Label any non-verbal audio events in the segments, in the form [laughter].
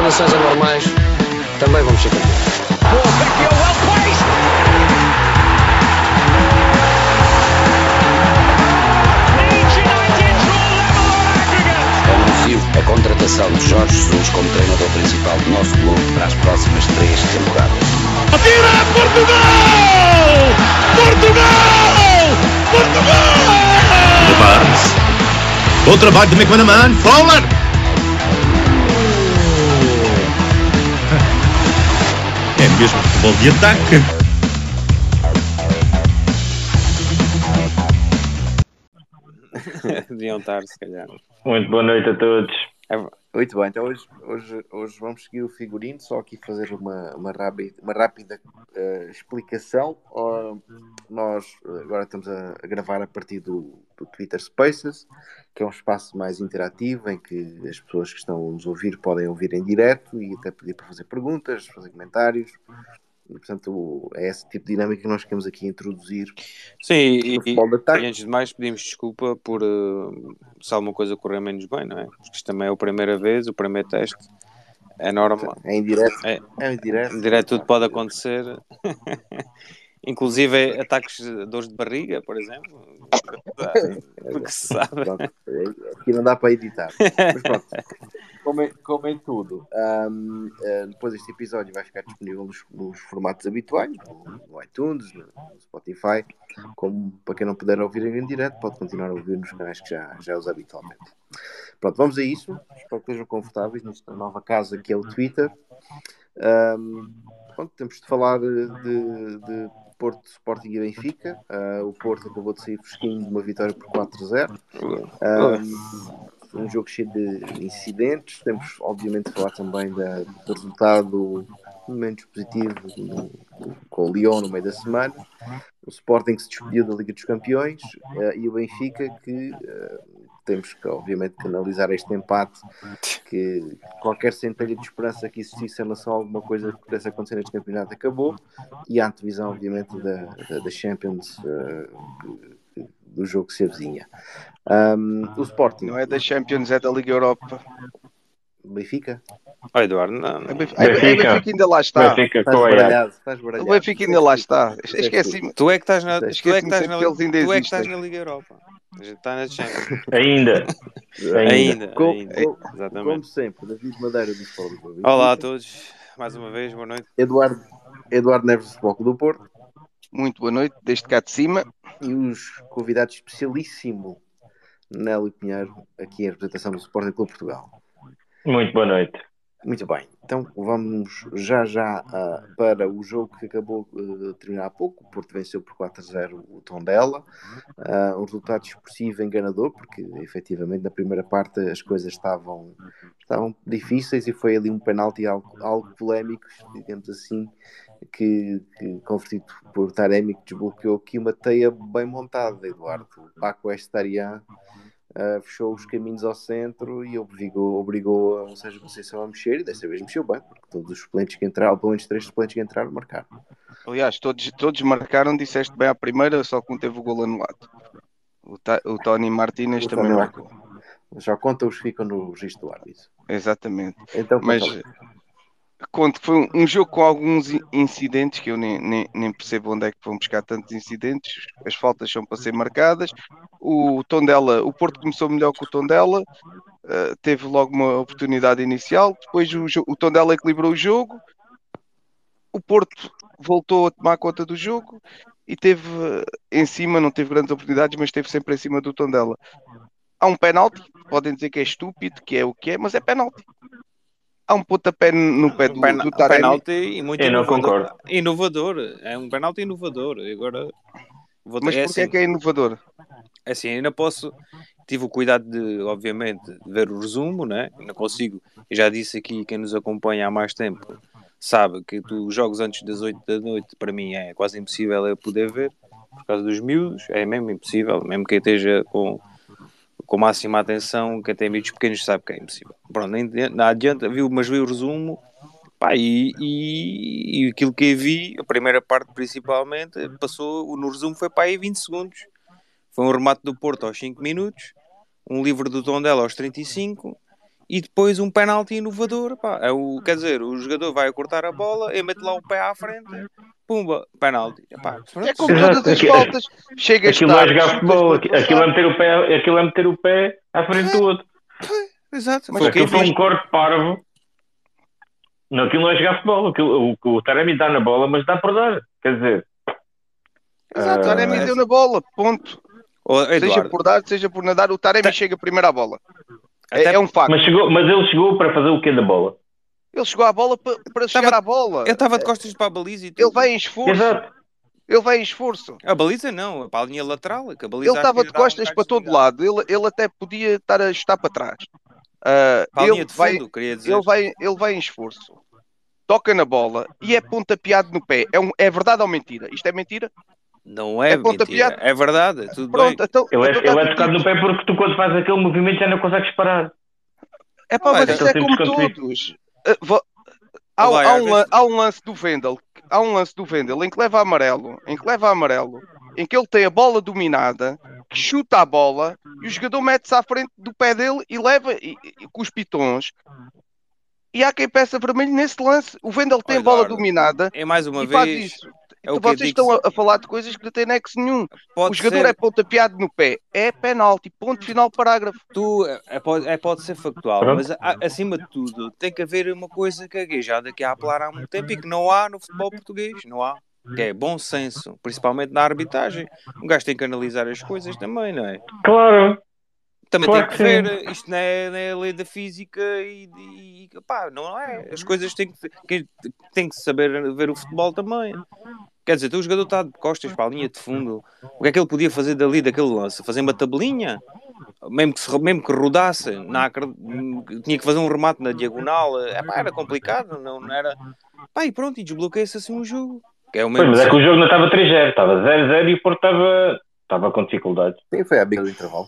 condições anormais, também vamos ser campeões. Anuncio a contratação de Jorge Jesus como treinador principal do nosso clube para as próximas três temporadas. Atira Portugal! Portugal! Portugal! De Barnes. Bom trabalho de McManaman. Fowler! É mesmo futebol de ataque. Deviam estar, se calhar. Muito boa noite a todos. Muito bem, então hoje, hoje, hoje vamos seguir o figurino, só aqui fazer uma, uma rápida, uma rápida eh, explicação. Ó, nós eh, agora estamos a, a gravar a partir do, do Twitter Spaces, que é um espaço mais interativo em que as pessoas que estão a nos ouvir podem ouvir em direto e até pedir para fazer perguntas, fazer comentários. E, portanto, é esse tipo de dinâmica que nós queremos aqui introduzir. Sim, e, e, e antes de mais pedimos desculpa por uh, se alguma coisa correr menos bem, não é? Porque isto também é a primeira vez, o primeiro teste. É normal. É em direto. É, É em direto. em direto tudo pode acontecer. [laughs] Inclusive ataques de dores de barriga, por exemplo. [laughs] Porque se sabe. Aqui não dá para editar. Mas pronto, como em, como em tudo, ahm, eh, depois este episódio vai ficar disponível nos, nos formatos habituais, no, iTunes, no, Spotify. Como para quem não puder ouvir em direto, pode continuar a ouvir nos canais que já, já usa habitualmente. Pronto, vamos a isso. Espero que estejam confortáveis nesta nova casa que é o Twitter. Ahm, pronto, temos de falar de, de Porto, Sporting e Benfica. Ah, o Porto acabou de sair fresquinho de uma vitória por 4-0. Um, foi um jogo cheio de incidentes. Temos, obviamente, falar também da, do resultado menos positivo com o Lyon no meio da semana. O Sporting se despediu da Liga dos Campeões eh, e o Benfica que eh, temos que, obviamente, que analisar este empate. Que qualquer centelha de esperança que existisse em relação a alguma coisa que pudesse acontecer neste campeonato acabou. E a antevisão, obviamente, da, da, da Champions. eh, do jogo que se avizinha. Um, o Sporting, Não é da Champions, é da Liga Europa. Benfica, Oh, Eduardo, não, não. Benfica, a Benfica ainda lá está. Benfica estás a baralhado, estás O baralhado. Benfica ainda lá está. Esqueci-me. Tu é que estás na, tu é que estás na, tu é que estás na Liga Europa. A gente está na [laughs] Champions. Ainda. Ainda. Ainda, Com- ainda. Como Exatamente. sempre, David Madeira do Futebol Benfica. Olá a todos, mais uma vez, boa noite. Eduardo, Eduardo Neves do Futebol Clube do Porto Muito boa noite, desde cá de cima. e os convidados especialíssimo Nélio Pinheiro, aqui em representação do Sporting Clube Portugal. Muito boa noite. Muito bem, então vamos já já ah, para o jogo que acabou ah, de terminar há pouco. O Porto venceu por 4-0 o Tondela. Ah, um resultado expressivo enganador, porque efetivamente na primeira parte as coisas estavam, estavam difíceis e foi ali um penalti algo, algo polémico, digamos assim, que, que convertido por Taremi, que desbloqueou aqui uma teia bem montada, Eduardo. O Paco Estarian Uh, fechou os caminhos ao centro e obrigou, obrigou a Sérgio Conceição a mexer e desta vez mexeu bem, porque todos os suplentes que entraram, pelo menos três suplentes que entraram, marcaram. Aliás, todos, todos marcaram, disseste bem à primeira, só que um teve o gol anulado. O, Ta- o Tony Martinez O também Tony marcou. Já conta os que ficam no registro do árbitro. Exatamente. Então, Mas. Conto que foi um, jogo com alguns in- incidentes que eu nem, nem, nem percebo onde é que vão buscar tantos incidentes. As faltas são para ser marcadas. O Tondela, o Porto começou melhor que o Tondela, eh, teve logo uma oportunidade inicial. Depois o, o Tondela equilibrou o jogo. O Porto voltou a tomar conta do jogo e teve eh, em cima, não teve grandes oportunidades, mas esteve sempre em cima do Tondela. Há um penalti, podem dizer que é estúpido, que é o que é, mas é penalti. Há um pontapé no pé do, Pena- do Taremi. penalti e muito Eu não inovador. concordo. Inovador, é um penalti inovador. Agora, vou Mas é porquê assim, é que é inovador? é assim, ainda posso. Tive o cuidado de, obviamente, de ver o resumo, né? Não consigo. Eu já disse aqui, quem nos acompanha há mais tempo sabe que tu, os jogos antes das 8 da noite, para mim, é quase impossível eu poder ver, por causa dos miúdos, é mesmo impossível, mesmo quem esteja com, com máxima atenção, quem tem miúdos pequenos sabe que é impossível. Pronto, nem, não adianta, viu, mas vi o resumo, pá, e, e, e aquilo que eu vi, a primeira parte principalmente, passou, no resumo foi para aí 20 segundos. Foi um remate do Porto aos 5 minutos, um livre do Tondela aos 35 e depois um penalti inovador. Pá. É o, quer dizer, o jogador vai a cortar a bola e mete lá o pé à frente, pumba, penalti. Epá, É como todas as aquilo- faltas. Chegas Aquilo não é jogar futebol, aquilo aquilo é meter o pé, aquilo é meter o pé à frente do outro. Exato. Mas Aquilo foi um corte parvo. Não, aquilo não é jogar futebol. Aquilo, o, o Taremi dá na bola, mas dá por dar. Quer dizer, Exato, o Ah, Taremi deu na bola, ponto. Seja por dar, seja por nadar, o Taremi chega primeiro à bola. É, Até- é um facto. mas, chegou, mas ele chegou para fazer o quê da bola? Ele chegou à bola pa- para chegar à bola. eu estava de costas para a baliza e tudo. Ele vai em esforço. Exato. Ele vai em esforço. A baliza não, para a linha lateral. Que a baliza Ele estava de um costas para todo lado. Ele, ele até podia estar a estar para trás. Ah, Para a ele, linha de vai, fundo, queria dizer. ele, vai, ele vai em esforço. Toca na bola e é pontapeado no pé. É, um- é verdade ou mentira? Isto é mentira? Não é, É mentira. É verdade, tudo Pronto, bem. então. Ele é, tá é tocado no pé porque tu, quando fazes aquele movimento, já não consegues parar. É pá, mas isso é então como temos que todos. Vo- Há, há um, há um lance do Vendel, há um lance do Vendel em que leva amarelo, em que leva amarelo, em que ele tem a bola dominada, que chuta a bola e o jogador mete-se à frente do pé dele e leva e- e- com os pitons. E há quem peça vermelho nesse lance. O Vendel tem a Olha, bola Eduardo, dominada É mais uma e faz vez. É o Então vocês estão a, a falar de coisas que não têm nexo nenhum. Pode o jogador ser, é pontapeado no pé. É penalti. Ponto final parágrafo. tu, é, pode, é, pode ser factual, Pronto. mas a- acima de tudo tem que haver uma coisa que a gaijada que há a apelar há muito tempo e que não há no futebol português, não há. Que é bom senso, principalmente na arbitragem. Um gajo tem que analisar as coisas também, não é? Claro. Também Claro tem que ver, isto não é, não é a lei da física e, e pá, não é. As coisas têm que, tem que saber ver o futebol também. Quer dizer, tu o jogador está de costas para a linha de fundo. O que é que ele podia fazer dali daquele lance? Fazer uma tabelinha? Mesmo que, se- mesmo que rodasse, acred- tinha que fazer um remate na diagonal. É, pá, era complicado, não, não era. Pá, e pronto, e desbloqueia-se assim o jogo. Que é o Pois, mesmo. mas é que o jogo não estava 3-0, estava 0-0 e o Porto estava, estava com dificuldades. Sim, foi à beira do intervalo.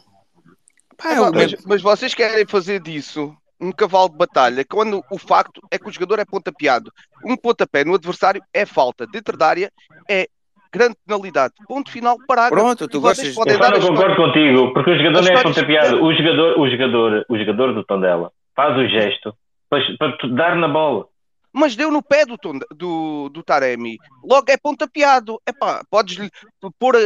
Pá, é mas, mas vocês querem fazer disso um cavalo de batalha, quando o facto é que o jogador é pontapeado. Um pontapé no adversário é falta. Dentro da área é grande penalidade. Ponto final, parágrafo. Pronto, tu vocês gostas- podem Eu dar não história- concordo contigo, porque o jogador não é pontapeado. O jogador, o jogador, o jogador do Tondela faz o gesto para, para dar na bola. Mas deu no pé do, do, do Taremi. Logo é pontapeado. Epá, podes lhe pôr a,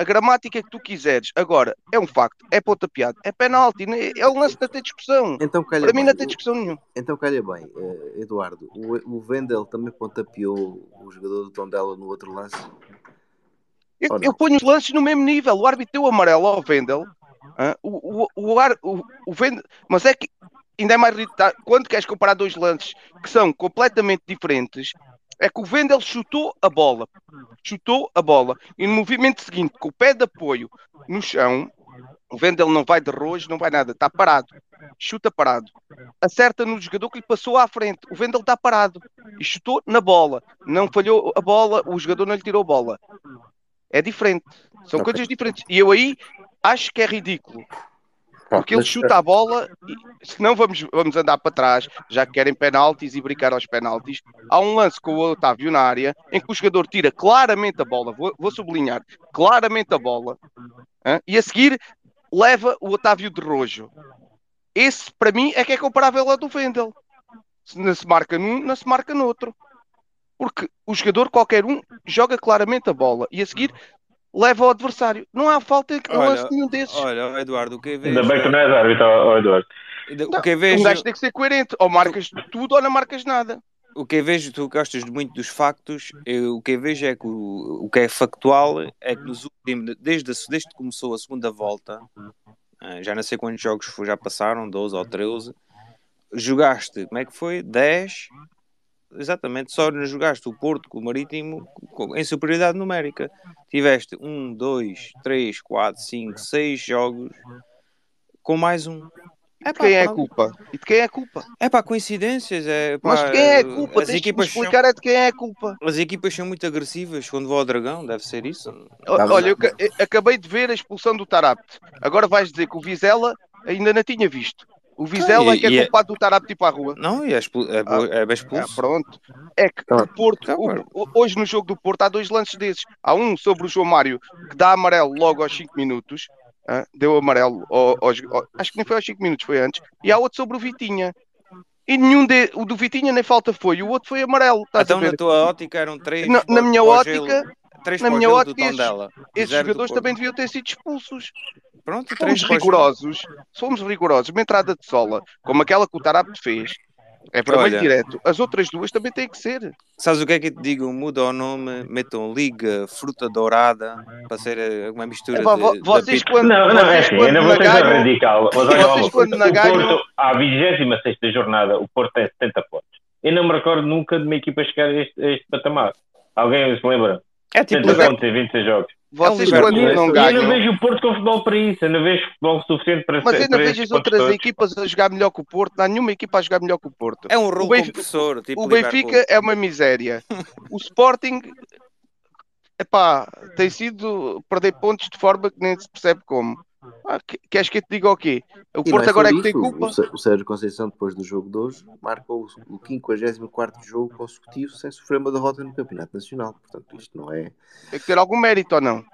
a gramática que tu quiseres. Agora, é um facto. É pontapeado. É penalti. né? É um lance não tem discussão. Então calha Para mim bem. não tem discussão nenhuma. Então calha bem, eh, Eduardo. O, o Vendel também pontapeou o jogador do Tondela no outro lance. Eu, eu ponho os lances no mesmo nível. O árbitro deu amarelo ao Vendel. hã? o, o, o, ar- o, o Vendel. Mas é que ainda é mais ridículo. Quando queres comparar dois lances que são completamente diferentes, é que o Vendel chutou a bola. Chutou a bola. E no movimento seguinte, com o pé de apoio no chão, o Vendel não vai de rojo, não vai nada. Está parado. Chuta parado. Acerta no jogador que lhe passou à frente. O Vendel está parado. E chutou na bola. Não falhou a bola. O jogador não lhe tirou a bola. É diferente. São Ok. coisas diferentes. E eu aí acho que é ridículo. Porque ele chuta a bola senão vamos, vamos andar para trás, já que querem penaltis e brincar aos penaltis. Há um lance com o Otávio na área em que o jogador tira claramente a bola, vou, vou sublinhar, claramente a bola, hã? e a seguir leva o Otávio de rojo. Esse, para mim, é que é comparável ao do Vendel. Se não se marca num, não se marca no outro. Porque o jogador, qualquer um, joga claramente a bola e a seguir leva ao adversário. Não há falta em Olha, lance nenhum desses. Olha, Eduardo, o que vejo. Ainda bem que não és árbitro, ó, ó, Eduardo. O que eu Um vejo. gajo tem que ser coerente. Ou marcas tudo ou não marcas nada. o que eu vejo, tu gostas muito dos factos, eu, o que eu vejo é que o, o que é factual é que nos últimos, desde, a- desde que começou a segunda volta, ah, já não sei quantos jogos já passaram, 12 ou 13, jogaste, como é que foi? 10, exatamente, só não jogaste o Porto com o Marítimo em superioridade numérica. Tiveste 1, 2, 3, 4, 5, 6 jogos com mais um. É De quem é a culpa? E de quem é a culpa? É pá, coincidências. É, pá, Mas de quem é a culpa? As Tens equipas, são, explicar é de quem é a culpa. as equipas são muito agressivas quando vou ao Dragão, deve ser isso. Tá. Olha, eu, eu acabei de ver a expulsão do Tarapte. Agora vais dizer que o Vizela ainda não tinha visto. O Vizela Ah, é que é é- culpado do Tarapte ir para a rua. Não, e é, expul é, Ah, é bem Ah, expulso. pronto. É que Tá o Porto, Tá o- hoje no jogo do Porto há dois lances desses. Há um sobre o João Mário que dá amarelo logo aos 5 minutos. ah, deu amarelo ao- aos- ao- acho que nem foi aos 5 minutos, foi antes, e há outro sobre o Vitinha. E nenhum de, o do Vitinha nem falta foi, o outro foi amarelo. Então, na tua ótica, eram três. Na- na minha ótica- na minha ótica, esses-. Esses jogadores também deviam ter sido expulsos. Pronto, gelo. rigorosos, se fomos rigorosos, uma entrada de sola, como aquela que o Tarapte fez, é para Olha. bem direto. As outras duas também têm que ser. Sabes o que é que eu te digo? Muda o nome, metam Liga Fruta Dourada para ser eh, uma mistura É, de, vo- de vocês apito. quando, Não, não, é assim, ainda vou ser radical. Mas olha, Vocês quando na o ganham- Porto, à 26 jornada, o Porto tem 70 pontos. Eu não me recordo nunca de uma equipa chegar a este, a este patamar. Alguém se lembra? É tipo 70 Liverpool. pontos em 26 jogos. Vocês Liverpool. quando E eu- não eu ganham, não vejo o Porto com futebol para isso. Eu não vejo futebol suficiente para mas ainda vejo as outras todos. equipas a jogar melhor que o Porto. Não há nenhuma equipa a jogar melhor que o Porto. É um rolo Benfica- compressor. Tipo o Benfica é uma miséria. O Sporting, epá, tem sido perder pontos de forma que nem se percebe como. Ah, que- queres que eu te diga o quê? O E Porto é agora é que tem culpa. O Sé- o Sérgio Conceição, depois do jogo de hoje, marcou o o 54 jogo consecutivo sem sofrer uma derrota no Campeonato Nacional. Portanto, isto não é. Tem que ter algum mérito ou não?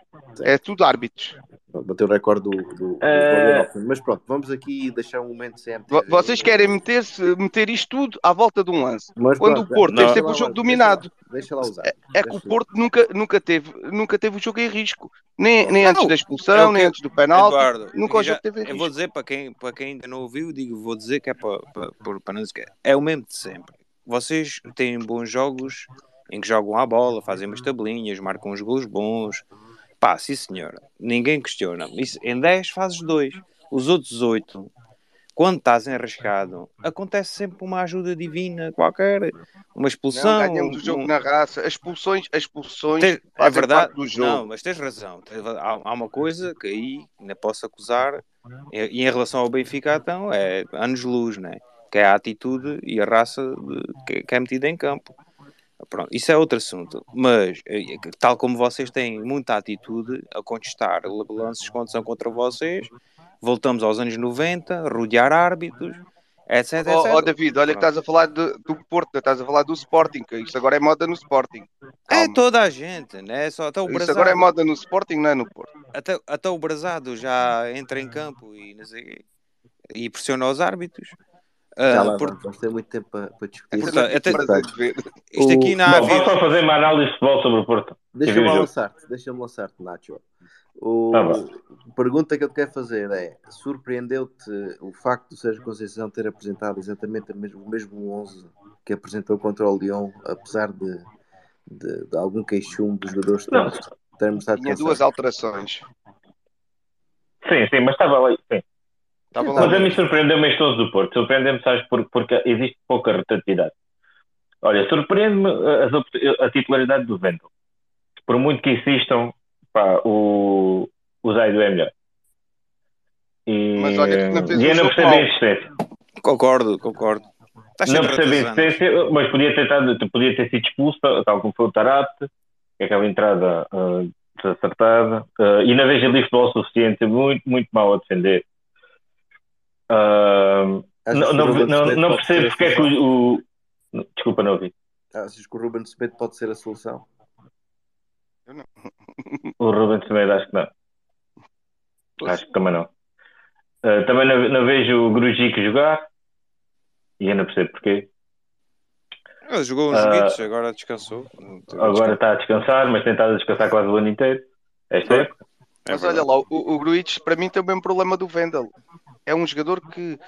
É tudo árbitros. Bateu o recorde do. do, do Wolverhampton. Mas pronto, vamos aqui deixar um momento sempre. Vo- Vocês querem meter-se, meter isto tudo à volta de um lance. Mas quando pronto, o Porto deixa teve sempre o jogo deixa dominado. lá- Deixa lá usar. É que o Deixa. Porto nunca, nunca, teve, nunca teve o jogo em risco. Nem, nem Não, antes da é expulsão, o nem antes do penalti. Eduardo, nunca o eu já- jogo teve em Eu risco. vou dizer para quem, para quem ainda não ouviu, digo, vou dizer que é para, para, para, para não esquecer. É o mesmo de sempre. Vocês têm bons jogos em que jogam à bola, fazem umas tabelinhas, marcam uns gols bons. Pá, sim senhora, ninguém questiona. Isso, em 10 fazes 2. Os outros 8, quando estás enrascado, acontece sempre uma ajuda divina qualquer, uma expulsão. Não, ganhamos o jogo um- na raça. As expulsões, as expulsões Tens- é verdade, do jogo. não, mas tens razão. Há, há uma coisa que aí ainda posso acusar, e, e em relação ao Benfica, então, é anos-luz, né? que é a atitude e a raça de- que, que é metida em campo. Pronto, isso é outro assunto, mas eh, tal como vocês têm muita atitude a contestar lances quando são contra vocês, voltamos aos anos 90, rodear árbitros, etc. etc. Ó ó, David, olha que estás a falar de- do Porto, estás a falar do Sporting, que isto agora é moda no Sporting. É Calma. toda a gente, né? Só até o Isto Brazado. agora é moda no Sporting, não é no Porto. até, até o Brazado já entra em campo e, e pressiona os árbitros. Ah, por- vamos, vamos ter muito tempo para, para discutir. Portanto, Eu não até- tive prazer de ver. isto aqui não há Bom, só fazer uma análise de futebol sobre o Porto. Deixa-me lançar-te, deixa-me lançar-te, Nacho. O... Tá bom. a pergunta que eu te quero fazer é: surpreendeu-te o facto do Sérgio Conceição ter apresentado exatamente o mesmo, o mesmo 11 que apresentou contra o Lyon, apesar de, de, de algum queixume dos jogadores Não. terem- mostrado Tinha duas alterações. Sim, sim, mas estava lá. Sim. Estava lá. Mas a mim surpreendeu-me este 11 do Porto. Surpreendeu-me, sabes, por- porque existe pouca rotatividade. Olha, surpreende-me a, as op- a titularidade do Vendel. Por muito que insistam, pá, o, o Zaido é melhor. E, Mas olha que não fez e eu não jogo percebo a mau. insistência. Concordo, concordo. Estás Não percebo a insistência, mas podia ter, estado- podia ter sido expulso, tal como foi o Tarate, que aquela entrada ah, desacertada. Ah, e não vejo ali futebol suficiente, muito, muito mal a defender. Ah, não, não, não, não percebo porque é que o, o- Desculpa, não ouvi. Achas que o Ruben Semedo pode ser a solução? O Ruben Semedo acho que não. Acho que também não. Ah, também não, não vejo o Grujic jogar. E eu não percebo porquê. Ele jogou uns Ah, joguitos, agora descansou. Não Agora está a descansar, mas tem estado a descansar quase o ano inteiro. Esta época. É Mas olha lá, o, o Gruitch para mim tem o mesmo problema do Vendel. É um jogador que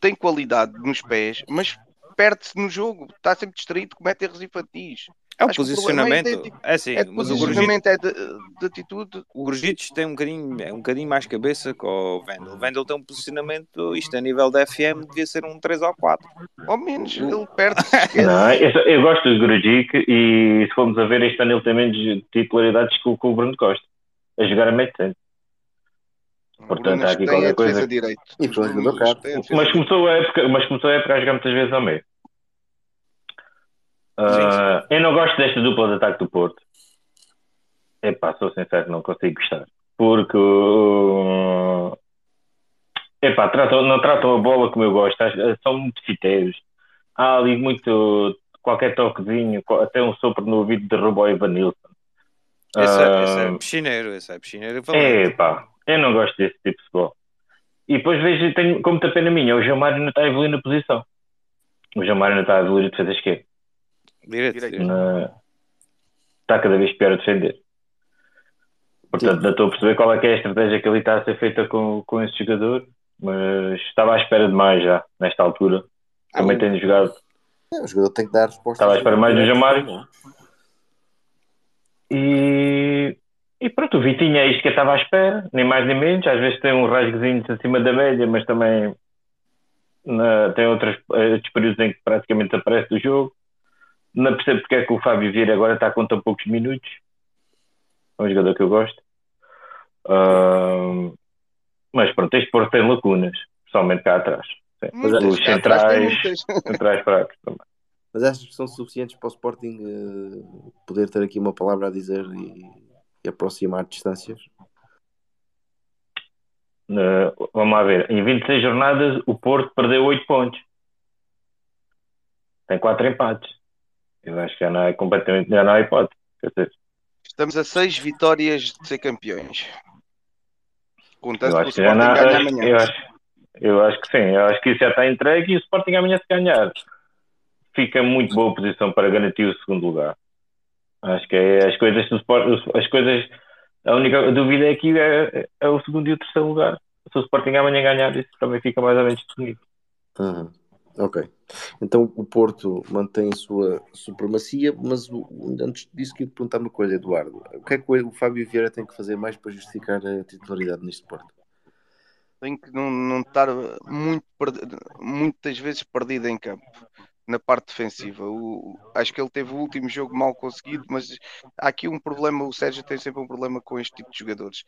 tem qualidade nos pés, mas perde-se no jogo, está sempre distraído, comete erros infantis. É o acho o é posicionamento. idêntico. É assim, É mas o posicionamento, é de, de atitude. o Grujic tem um bocadinho, é um bocadinho mais cabeça que o Vendel. O Vendel tem um posicionamento, isto a nível da FM devia ser um 3 ou 4. Ao menos ele [laughs] esquece. Não, eu, eu gosto do Grujic e se formos a ver este ano ele tem menos titularidades que o, que o Bruno Costa. A jogar a meio tempo. Portanto, há aqui qualquer coisa. direito. E foi jogador caro. Mas começou, a época, mas começou a época a jogar muitas vezes ao meio. Ah, eu não gosto desta dupla de ataque do Porto. Epá, sou sincero, não consigo gostar. Porque uh, epá, tratam, não tratam a bola como eu gosto. Acho- São muito fiteiros. Há ali muito qualquer toquezinho, até um sopro no ouvido derruba o Evanilson. Esse, é, esse é Ah, piscineiro, esse é piscineiro. Epá, Eu não gosto desse tipo de futebol. E depois vejo, tenho como muita pena minha, o João Mário não está a evoluir na posição. O João Mário não está a evoluir a defesa esquerda. Direito. Na- Está cada vez pior a defender. Portanto, não estou a perceber qual é que é a estratégia que ele está a ser feita com, com esse jogador, mas estava à espera de mais já, nesta altura. Também Ah, tenho jogado. É, o jogador tem que dar resposta. Estava à espera mais do João Mário. E, e pronto, o Vitinho é isto que eu estava à espera, nem mais nem menos. Às vezes tem um rasgozinho acima da média, mas também na- tem outros, outros períodos em que praticamente aparece do jogo. Não percebo porque é que o Fábio Vieira agora está com tão poucos minutos. É um jogador que eu gosto. Ahm, mas pronto, este Porto tem lacunas, especialmente cá atrás. Sim. Muitas, Os tem centrais, [laughs] centrais fracos também. Mas achas que são suficientes para o Sporting eh, poder ter aqui uma palavra a dizer e, e aproximar distâncias? Uh, vamos lá ver, em 26 jornadas o Porto perdeu 8 pontos. Tem 4 empates. Eu acho que já não é completamente, já não há hipótese. Estamos a seis vitórias de ser campeões. Contando que o acho que já Sporting não ganha amanhã. eu acho, eu acho que sim, eu acho que isso já está entregue e o Sporting amanhã se ganhar. Fica muito boa posição para garantir o segundo lugar. Acho que é as coisas do Sport, as coisas, a única dúvida aqui é, é o segundo e o terceiro lugar. Se o Sporting amanhã ganhar, isso também fica mais ou menos definido. Uhum. Ok. Então o Porto mantém a sua supremacia, mas o- antes disso queria te perguntar uma coisa, Eduardo. O que é que o Fábio Vieira tem que fazer mais para justificar a titularidade neste Porto? Tem que não, não estar muito muitas vezes perdido em campo. Na parte defensiva, O- acho que ele teve o último jogo mal conseguido, mas há aqui um problema. O Sérgio tem sempre um problema com este tipo de jogadores,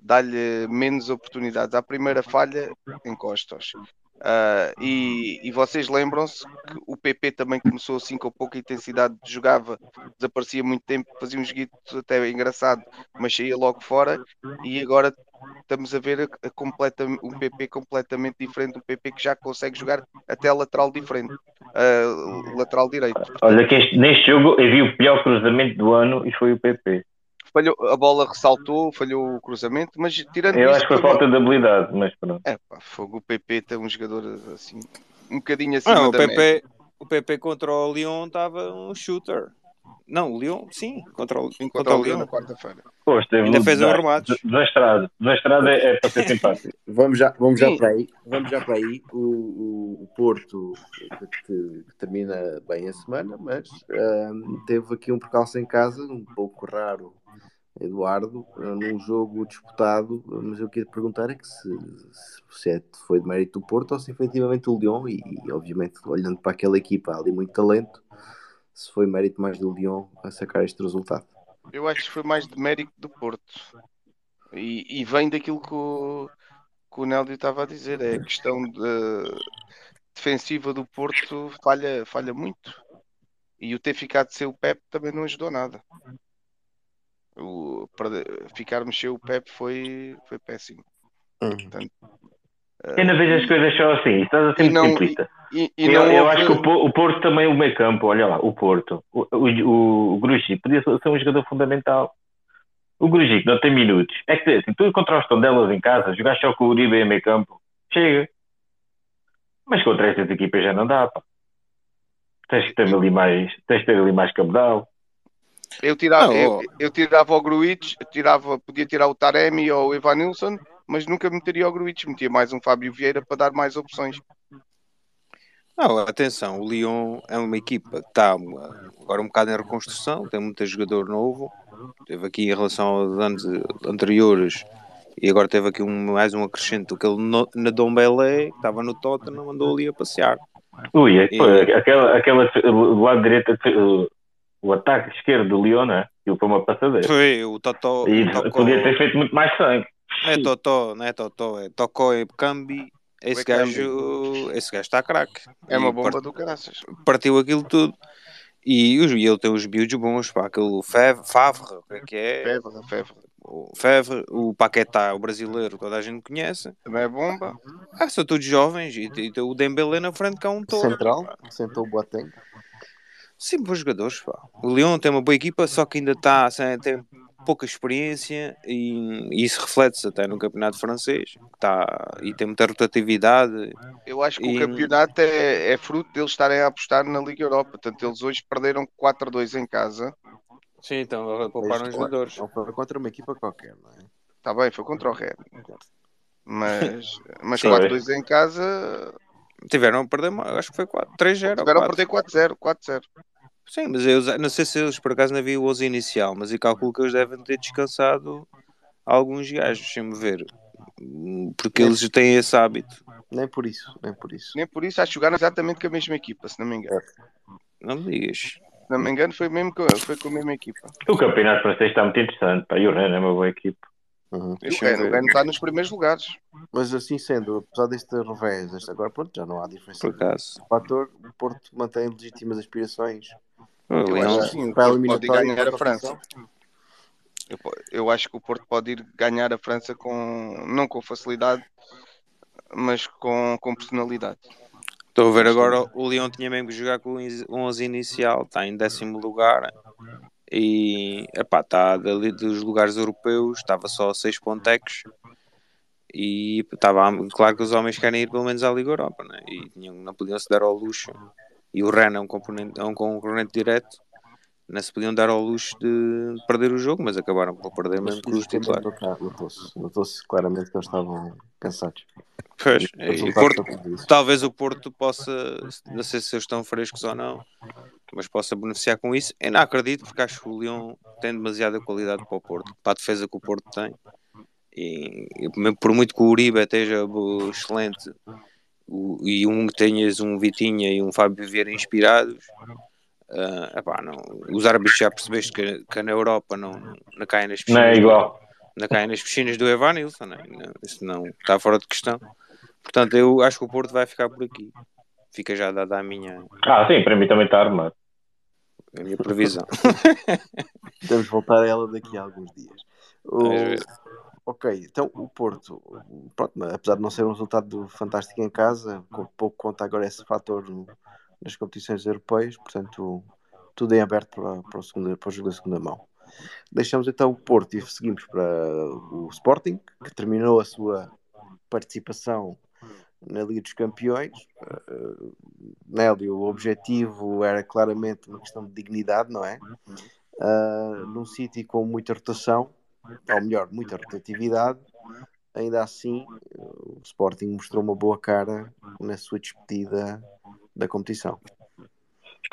dá-lhe menos oportunidades. À primeira falha, encosta-os. Ah, e, e vocês lembram-se que o PP também começou assim com pouca intensidade, jogava, desaparecia muito tempo, fazia um joguito até engraçado, mas saía logo fora. E agora estamos a ver a- a completa, um PP completamente diferente, um PP que já consegue jogar até lateral diferente, ah, lateral direito. Olha que este- neste jogo vi o pior cruzamento do ano e foi o PP. Falhou, a bola ressaltou, falhou o cruzamento, mas tirando Eu isso, acho que foi falta de habilidade, mas pronto. É pá, fogo, o PP tem um jogador assim, um bocadinho acima Não, o. PP, o PP contra o Lyon estava um shooter. Não, o Lyon, sim, contra o, Sim, contra contra o Lyon na quarta-feira. Pô, Ainda um fez um remate. Desastrado. Desastrado é, é para ser [laughs] simpático. Vamos já, vamos já para aí. Vamos já para aí. O, o- o Porto que, que termina bem a semana, mas teve aqui um percalço em casa, um pouco raro, Eduardo, num jogo disputado. Mas eu queria perguntar é que se, se é- foi de mérito do Porto ou se efetivamente o Lyon, e, e, obviamente olhando para aquela equipa, há ali muito talento, se foi mérito mais do Lyon a sacar este resultado. Eu acho que foi mais de mérito do Porto. E, e vem daquilo que o, que o Nélio estava a dizer, é a questão de- defensiva do Porto falha, falha muito. E o ter ficado sem o Pep também não ajudou nada. O, perder- ficarmos sem o Pep foi, foi péssimo. Portanto, Eu não vejo as coisas só assim. Estás a ser muito simplista. e, e eu não eu houve- acho que o, Po- o Porto também, o meio campo, olha lá, o Porto, o, o, o Gruji podia ser um jogador fundamental. O Gruji que não tem minutos. É que assim, tu contra os Tondelas em casa, jogar só com o Uribe em meio campo, chega. Mas contra estas equipas já não dá, pá. Tens que ter ali mais, tens que ter ali mais cabedal. Eu tirava, Não, eu, eu tirava o Gruitch, eu tirava, podia tirar o Taremi ou o Evanilson, mas nunca meteria o Gruitch, metia mais um Fábio Vieira para dar mais opções. Não, atenção, o Lyon é uma equipa que está uh, agora um bocado em reconstrução, tem muito jogador novo, teve aqui em relação aos anos eh, anteriores e agora teve aqui um, mais um acrescento, aquele no- na Dombele, que estava no Tottenham, andou ali a passear. Ui, é, pô, E- aquela, aquela, do lado direito, o, o ataque esquerdo do Lyon, né? Aquilo foi uma passadeira. Foi o Totó, E o Tocó, podia ter feito muito mais sangue. Não é Totó, não é Totó, é Tocó e Cambi, esse gajo, esse gajo está craque. É uma bomba part- do caraças. partiu aquilo tudo. E, os- e ele tem os miúdos bons, pá, aquele Fev- Favre, o que é que é? Fevra. o Fevre, o Paquetá, o brasileiro, toda a gente conhece. Também é bomba. Ah, são todos jovens e, e tem o Dembélé na frente que é um todo. Central, pá. sentou o Boateng. Sim, bons jogadores, pá. O Leão tem uma boa equipa, só que ainda está sem tem pouca experiência e, e isso reflete-se até no campeonato francês que tá, e tem muita rotatividade. Eu acho que E- o campeonato é, é fruto deles estarem a apostar na Liga Europa. Portanto, eles hoje perderam 4-2 em casa. Sim, então pouparam os jogadores. Foi contra uma equipa qualquer, não é? Está bem, foi contra o Red. Mas, [laughs] mas Sim. 4-2 em casa. Tiveram a perder, acho que foi 4, 3-0. ou Tiveram a 4. perder 4-0. 4-0. Sim, mas eu não sei se eles por acaso não havia o 11 inicial, mas eu calculo que eles devem ter descansado alguns gajos, deixa-me ver. Hum, Porque eles têm esse hábito. Nem por isso, nem por isso. Nem por isso, acho que jogaram exatamente com a mesma equipa, se não me engano. Não me digas. Se não me engano, foi, mesmo com, foi com a mesma equipa. O campeonato francês está muito interessante. Pá. E o Rennes é uma boa equipe. Uhum. O Deixa-me Ren, o ver. Ren está nos primeiros lugares. Mas assim sendo, apesar deste revés, este- agora pronto, já não há diferença. Por acaso. O fator, o Porto mantém legítimas aspirações Eu Leão- acho que para pode eliminatória ganhar a França. Eu, eu acho que o Porto pode ir ganhar a França com não com facilidade, mas com, com personalidade. Estou a ver agora, o Leão tinha mesmo que jogar com o 11 inicial, está em décimo lugar e epá, está dali dos lugares europeus, estava só a 6 pontecos e estava claro que os homens querem ir pelo menos à Liga Europa né? e não podiam se dar ao luxo e o Ren é um, componente, é um concorrente direto não se podiam dar ao luxo de perder o jogo, mas acabaram por perder mesmo com os titulares. Notou-se claramente que eles estavam cansados. Pois, e Porto, talvez o Porto possa, não sei se eles estão frescos ou não, mas possa beneficiar com isso. Eu não acredito, porque acho que o Leão tem demasiada qualidade para o Porto, para a defesa que o Porto tem. E, por muito que o Uribe esteja excelente o- e um que tenhas um Vitinha e um Fábio Vieira inspirados, ah, epá, não, os árbitros já percebeste que, que na Europa não, não caem nas Não é piscinas igual. não caem nas piscinas do Evanilson, né? Não, isso não está fora de questão. Portanto, eu acho que o Porto vai ficar por aqui. Fica já dada a minha, Ah, sim, para mim também está armado. a minha previsão. [laughs] Temos de voltar a ela daqui a alguns dias. O- Vamos ver. Ok, então o Porto, pronto, apesar de não ser um resultado fantástico em casa, pouco conta agora esse fator nas competições europeias, portanto tudo em aberto para, para, o segundo, para o jogo da segunda mão. Deixamos então o Porto e seguimos para o Sporting, que terminou a sua participação na Liga dos Campeões. Uh, Nélio, o objetivo era claramente uma questão de dignidade, não é? Uh, num City com muita rotação, ou melhor, muita rotatividade, ainda assim o Sporting mostrou uma boa cara na sua despedida da competição.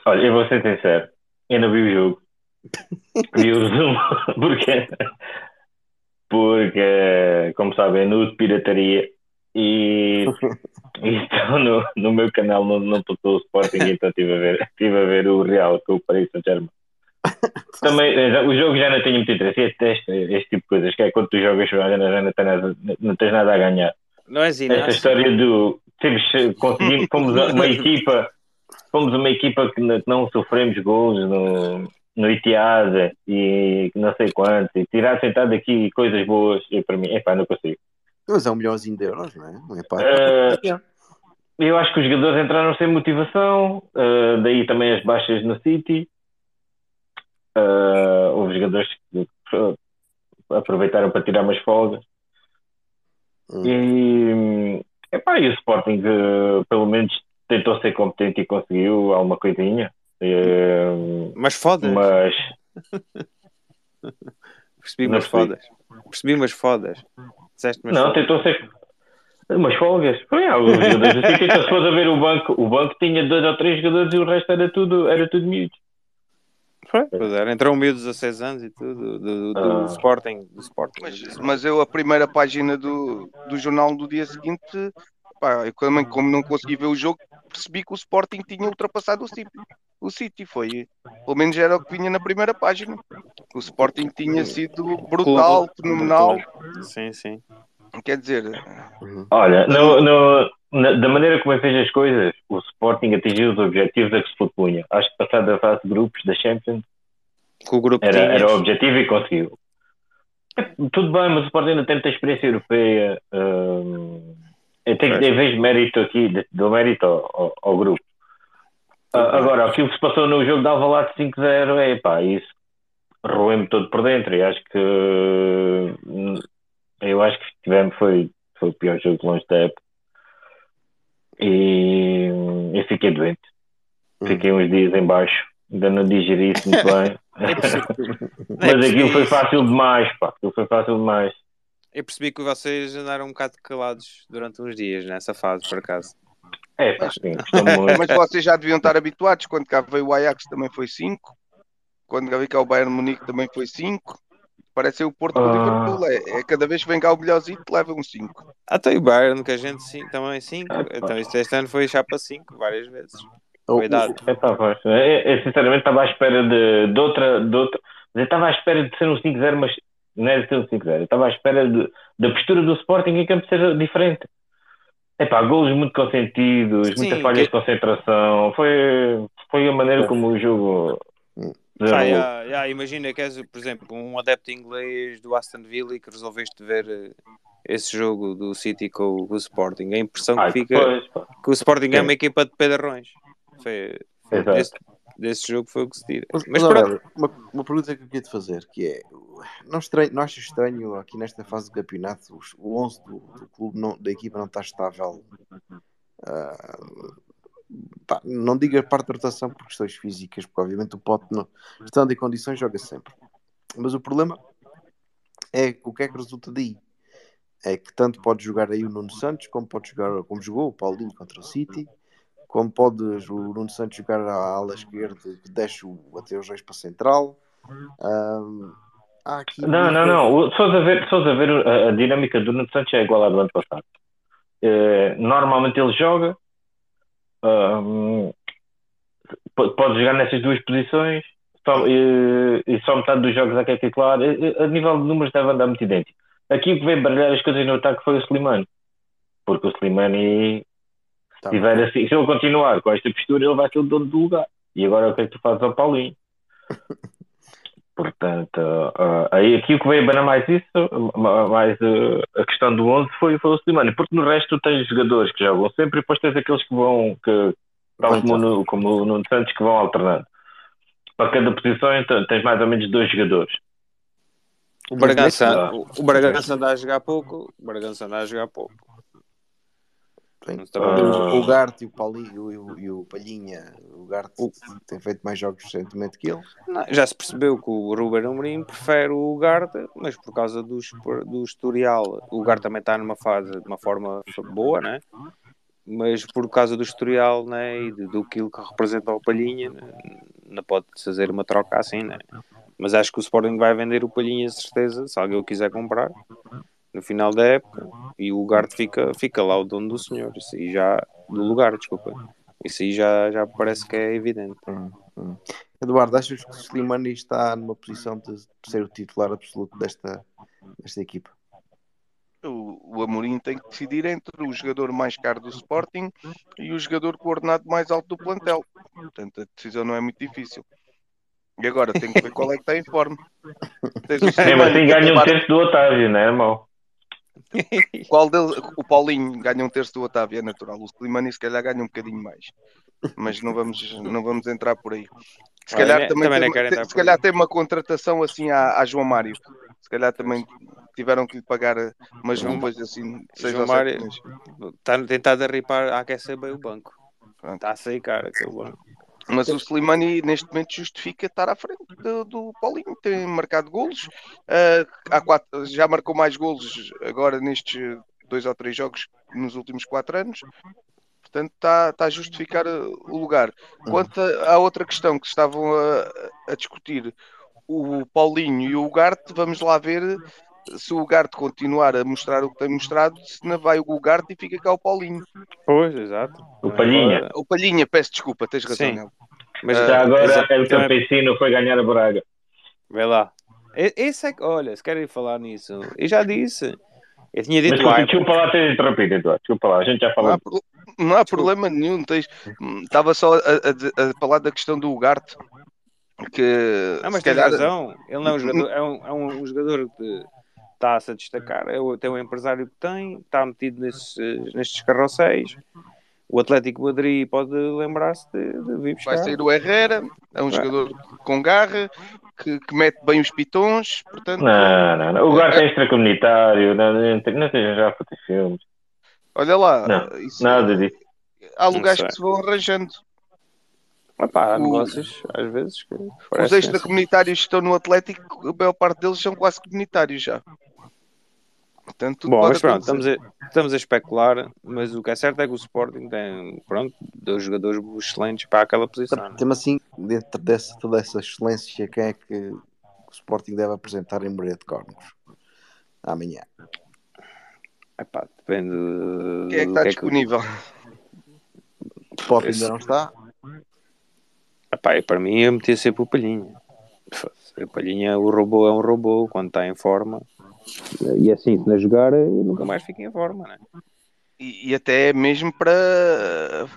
Olha, eu vou ser sincero. Eu não vi o jogo. [laughs] Vi o resumo. Porque, porque como sabem, nude pirataria. E, [laughs] e então no, no meu canal não, não passou o Sporting, então estive a ver, estive a ver o Real com o Paris Saint-Germain. [laughs] Também, eh, o jogo já não tem muito interesse. Este, este, este tipo de coisas, que é quando tu jogas, já não, já não, tens nada, não tens nada a ganhar. Não é Esta Inácio? história do temos, conseguimos, [laughs] fomos uma equipa, fomos uma equipa que não, sofremos gols no, no Itiada e não sei quantos, e tirar sentado aqui coisas boas, e para mim, epá, não consigo. Mas é um milhãozinho de euros, não é? Não é pá. Eh, eu acho que os jogadores entraram sem motivação, eh, daí também as baixas no City. Eh, houve jogadores que aproveitaram para tirar umas folgas. Hum. E, epá, e o Sporting eh, pelo menos tentou ser competente e conseguiu alguma coisinha. Eh, Mas fodas. mas [laughs] Percebi umas fodas. Percebi umas fodas. Umas não, fodas. tentou ser umas folgas. Foi jogadores assim, [laughs] então, se fosse a ver o banco, o banco tinha dois ou três jogadores e o resto era tudo, era tudo miúdos. Foi, pois era. Entrou um miúdo de 16 anos e tudo, do, do, do Ah. Sporting. Do Sporting. Mas, mas eu, a primeira página do, do jornal do dia seguinte, pá, eu também, como não consegui ver o jogo, percebi que o Sporting tinha ultrapassado o City. O City foi, pelo menos era o que vinha na primeira página. O Sporting tinha sido brutal, fenomenal. Sim, sim. Quer dizer, Olha, no, no, na- da maneira como ele fez as coisas, o Sporting atingiu os objetivos a que se propunha. Acho que passar da fase de grupos da Champions o grupo era, era o objetivo e conseguiu. É, Tudo bem, mas o Sporting ainda tem muita experiência europeia. hum, eu tenho que dar vez mérito aqui, dou mérito ao, ao- ao grupo. Ah, agora, aquilo que se passou no jogo de Alvalade 5-0, é pá, isso. roeu-me todo por dentro e acho que hum, eu acho que tivemos foi, foi o pior jogo de longe da época e eu fiquei doente fiquei uns dias em baixo ainda não digeri isso muito bem [laughs] mas aquilo foi fácil demais pá, aquilo foi fácil demais Eu percebi que vocês andaram um bocado calados durante uns dias nessa fase, por acaso. é pá, sim, [laughs] Mas vocês já deviam estar habituados. Quando cá veio o Ajax também foi 5. Quando cá veio cá o Bayern Munique também foi 5. Parece ser o Porto com o Ah. Liverpool. É, é cada vez que vem cá o melhorzinho, leva um 5. Até o Bayern, que a gente sim, também 5. Ah, pá. Então este, este ano foi chapa 5 várias vezes. Cuidado. É pá, pois. Eu, eu sinceramente estava à espera de, de outra. De outra eu estava à espera de ser um 5-0, mas não é de ser um 5-0. Eu estava à espera de, da postura do Sporting em campo ser diferente. É pá, golos muito consentidos, Sim, muita falha que- de concentração. Foi, foi a maneira como o jogo. Desenrolou. já- já, imagina que és, por exemplo, um adepto inglês do Aston Villa e que resolveste ver eh, esse jogo do City com, o- com o Sporting. A impressão Ah, que fica depois, pá. que o Sporting é Sim. uma equipa de pedarrões. Foi, desse, desse jogo foi o que se tira. Mas, Mas uma, uma pergunta que eu queria te fazer, que é, não, estranho, não achas estranho aqui nesta fase do campeonato os- o 11 do, do clube, não, da equipa não está estável? Ah, pá, não digo a parte da rotação por questões físicas, porque obviamente o Pote, não, estando em condições, joga sempre. Mas o problema é o que é que resulta daí. É que tanto pode jogar aí o Nuno Santos, como pode jogar, como jogou o Paulinho contra o City, como pode o Nuno Santos jogar à ala esquerda, que deixa o, até os dois para a central. Há aqui Não, não, não. Se fores a ver, fores a, ver a, a dinâmica do Nuno Santos é igual à do ano passado. Eh, normalmente ele joga, po- pode jogar nessas duas posições só, e, e só metade dos jogos é que é titular. A nível de números deve andar muito idêntico. Aqui o que veio baralhar as coisas no ataque foi o Slimani. Porque o Slimani, Tá se, tiver assim, se ele continuar com esta postura, ele vai ser o dono do lugar. E agora o que é que tu fazes ao Paulinho? [laughs] Portanto, ah, aí aqui o que veio a banar mais isso, ma- mais ah, a questão do 11 foi, foi o Slimani, porque no resto tu tens jogadores que jogam sempre e depois tens aqueles que vão, que, tal como, o. Nu- como o Nuno Santos, que vão alternando. Para cada posição então, tens mais ou menos dois jogadores. o Bragança, o, o Bragança anda a jogar pouco, o Bragança anda a jogar pouco. Tem. Estava- Ah. O Garte e o Paulinho e o, e o Palhinha, o Garte tem feito mais jogos recentemente que ele. Não, já se percebeu que o Ruben Amorim prefere o Garta, mas por causa do, do historial, o Garta também está numa fase, de uma forma boa, né? Mas por causa do historial, né? E do que que representa o Palhinha, né, não pode fazer uma troca assim, né? Mas acho que o Sporting vai vender o Palhinha, certeza, se alguém o quiser comprar, no final da época, e o Garta fica, fica lá o dono do senhor, isso aí já, do lugar, desculpa. Isso aí já, já parece que é evidente. Eduardo, achas que o Slimani está numa posição de ser o titular absoluto desta, desta equipa? O, o Amorim tem que decidir entre o jogador mais caro do Sporting e o jogador com o ordenado mais alto do plantel. Portanto, a decisão não é muito difícil. E agora tem que ver qual é que está em forma. Mesmo assim que ganha um terço do Otávio, não é, irmão? [laughs] Qual deles, o Paulinho ganha um terço do Otávio, é natural. O Slimani se calhar ganha um bocadinho mais. Mas não vamos, não vamos entrar por aí. Se Olha, calhar, nem- também também tem, entrar se calhar tem uma contratação assim à, à João Mário. Se calhar também tiveram que lhe pagar eh, umas luvas assim, João Mário-. Está a tentar derripar, a aquecer bem o banco. Pronto. Está a sair cara aquele banco. Mas o Slimani neste momento justifica estar à frente do, do Paulinho, tem marcado golos, há quatro, já marcou mais golos agora nestes dois ou três jogos nos últimos quatro anos, portanto está, está a justificar ah, o lugar. Quanto à outra questão que estavam a, a discutir, o Paulinho e o Ugarte, vamos lá ver se o Ugarte continuar a mostrar o que tem mostrado, se não vai o Ugarte e fica cá o Paulinho. Pois, exato. O Palhinha. O Palhinha, peço desculpa, tens razão. Sim. Mas Já Ah, agora El também- Campesino foi ganhar a Braga. Vê lá. Esse é que, olha, se querem falar nisso, eu já disse. Eu tinha Mas dito lá. desculpa lá ter interrompido, Eduardo. Desculpa lá, a gente já Não há, falou. pro- não há problema nenhum. Tens, estava só a, a- a falar da questão do Ugarte. Que Não, mas tens calhar- razão. Ele não é um jogador, é um, é um, um jogador que está-se a destacar. É o- tem o empresário que tem, está metido nesses, nestes carrosséis. o Atlético Madrid pode lembrar-se de, de vir buscar. Vai sair o Herrera, é um Vai. jogador com garra, que, que mete bem os pitons, portanto, Não, não, não. O Garte é extracomunitário, não, não, tem- não esteja já a fazer filmes. olha lá, Não, isso- Nada disso. há lugares que se vão arranjando. Epá, há O- negócios, às vezes, que Os extracomunitários que estão no Atlético, a maior parte deles são quase comunitários já. Portanto, tudo Bom, pode mas pronto, estamos a, estamos a especular, mas o que é certo é que o Sporting tem, pronto, dois jogadores excelentes para aquela posição. né? Tem assim, dentro dessa, toda essa excelência, quem é que o Sporting deve apresentar em Moreira de Córnegos? Amanhã. Epá, depende Quem é que do está que é que- disponível? O Pop Esse- ainda não está. Epá, para mim eu metia sempre o Palhinha. O Palhinha, o robô é um robô quando está em forma. E assim, se não jogar, eu nunca mais fico em forma, né? E, e até mesmo para,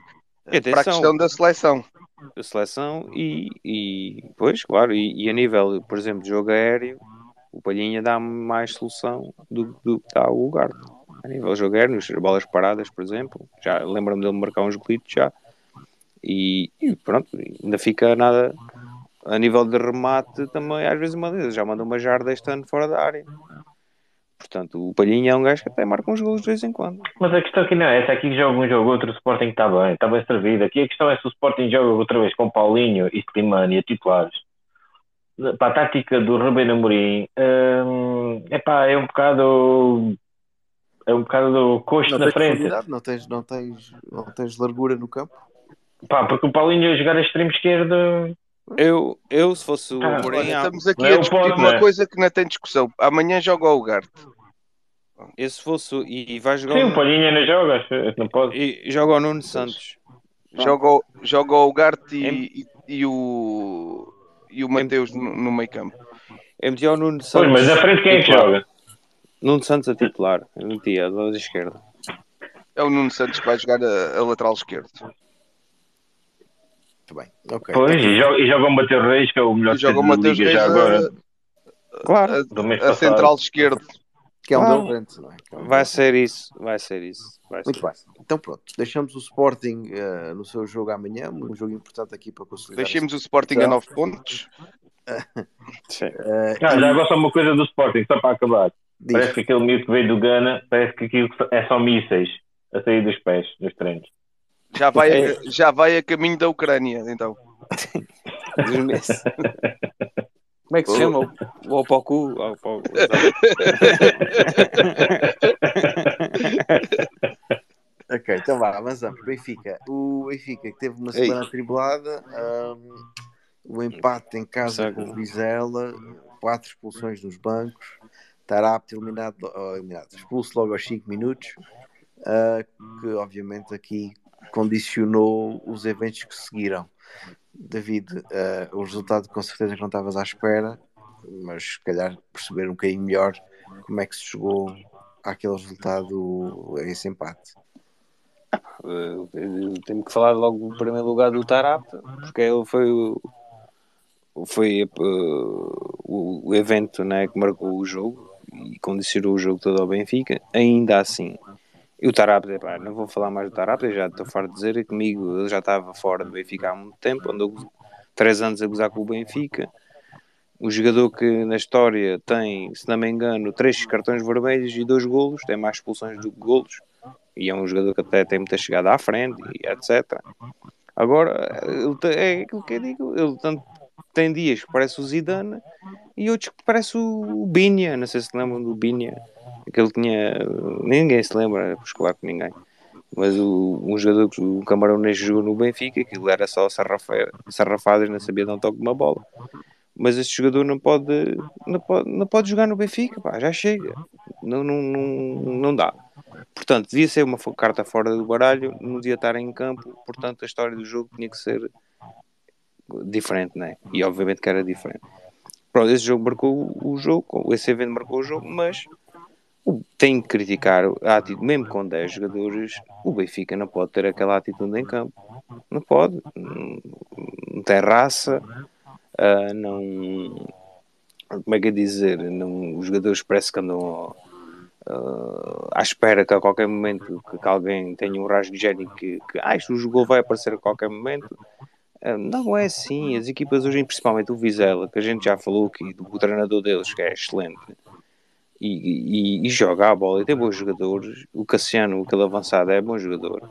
E para a questão da seleção. a seleção e, e pois, claro, e, e a nível, por exemplo, de jogo aéreo, o Palhinha dá mais solução do, do que dá o Ugarte. A nível de jogo aéreo, nas bolas paradas, por exemplo, já lembro-me dele marcar uns golitos já. E, e pronto, ainda fica nada a nível de remate também, às vezes uma vez, já mandou uma jarda este ano fora da área. Portanto, o Palhinha é um gajo que até marca uns golos de vez em quando. Mas a questão aqui não é essa. Aqui joga um jogo, outro o Sporting está bem, está bem servido. Aqui a questão é se o Sporting joga outra vez com Paulinho e Slimani a titulares. Para a tática do Rubén Amorim, hum, epá, é um bocado. É um bocado coxo Não na frente. não tens, não, tens, não tens largura no campo. Pá, porque o Paulinho a jogar a extremo esquerdo. Eu, eu se fosse o Ah, Olha, ah, estamos aqui não é a discutir uma né? coisa que não tem discussão. Amanhã joga o Ugarte. eu se fosse e, e vai jogar Sim, o- o Paulinho ainda joga, não pode. E joga o Nuno Santos. Joga, o- joga o Ugarte Em- e, e, e o, e o Mateus no, no meio campo. Eu metia o Nuno Santos. Pois, mas na frente quem é que joga? Nuno Santos a titular. Eu metia a da esquerda. É o Nuno Santos que vai jogar a, a lateral esquerdo. Muito bem. Ok. Pois, e joga, e joga o Mateus Reis, que é o melhor E joga o defesa da Mateus Liga Reis já a, agora. Claro. Do mês a passado. central esquerdo. Que é um Claro. Belgrante, não é? Que é um Vai ser isso. Vai ser isso. Vai ser Muito bem. Então pronto, deixamos o Sporting eh, no seu jogo amanhã, um jogo importante aqui para consolidar. Deixemos o Sporting a 9 pontos. [laughs] Sim. Ah, e já agora só uma coisa do Sporting, só para acabar. diz, Parece que aquele miúdo que veio do Gana, parece que aquilo é só mísseis a sair dos pés, dos treinos. Já vai, É. a, já vai a caminho da Ucrânia, então. Como é que se chama? O Opoku? Ok, então vá, avançamos. Benfica. O Benfica que teve uma semana atribulada, ahm, o empate em casa Certo. com o Vizela, quatro expulsões nos bancos, Tarapte eliminado, oh, eliminado, expulso logo aos 5 minutos, ah, que obviamente aqui condicionou os eventos que seguiram. David, ah, o resultado com certeza que não estavas à espera, mas se calhar perceber um bocadinho melhor como é que se chegou àquele resultado, a esse empate. Uh, tenho que falar logo em primeiro lugar do Tarap, porque ele foi o foi uh, o evento né, que marcou o jogo e condicionou o jogo todo ao Benfica. Ainda assim, e o Tarap, epá, não vou falar mais do Tarap, eu já estou fora de dizer, e comigo ele já estava fora do Benfica há muito tempo, andou três anos a gozar com o Benfica. O jogador que na história tem, se não me engano, três cartões vermelhos e dois golos, tem mais expulsões do que golos e é um jogador que até tem muita chegada à frente etc. Agora, é aquilo que eu digo, ele tanto tem dias que parece o Zidane e outros que parece o Binha, não sei se lembram do Binha, que tinha, ninguém se lembra, pois claro que ninguém, mas o, um jogador que o Camarões jogou no Benfica, aquilo era só sarrafa- sarrafadas, não sabia dar um toque de uma bola. Mas este jogador não pode, não pode, não pode jogar no Benfica, pá, já chega. Não, não, não, não dá. Portanto, devia ser uma carta fora do baralho, não devia estar em campo, portanto a história do jogo tinha que ser diferente, né? E obviamente que era diferente. Pronto, esse jogo marcou o jogo, esse evento marcou o jogo, mas tenho que criticar a atitude, mesmo com 10 jogadores, o Benfica não pode ter aquela atitude em campo. Não pode. Não, tem raça, ah, não. Como é que é dizer? Não, os jogadores parece que andam uh, à espera que a qualquer momento que, que alguém tenha um rasgo génico que, que ah, o gol vai aparecer a qualquer momento. Uh, não é assim. As equipas hoje, principalmente o Vizela, que a gente já falou aqui, do treinador deles, que é excelente, e, e, e joga a bola e tem bons jogadores. O Cassiano, aquele avançado, é bom jogador.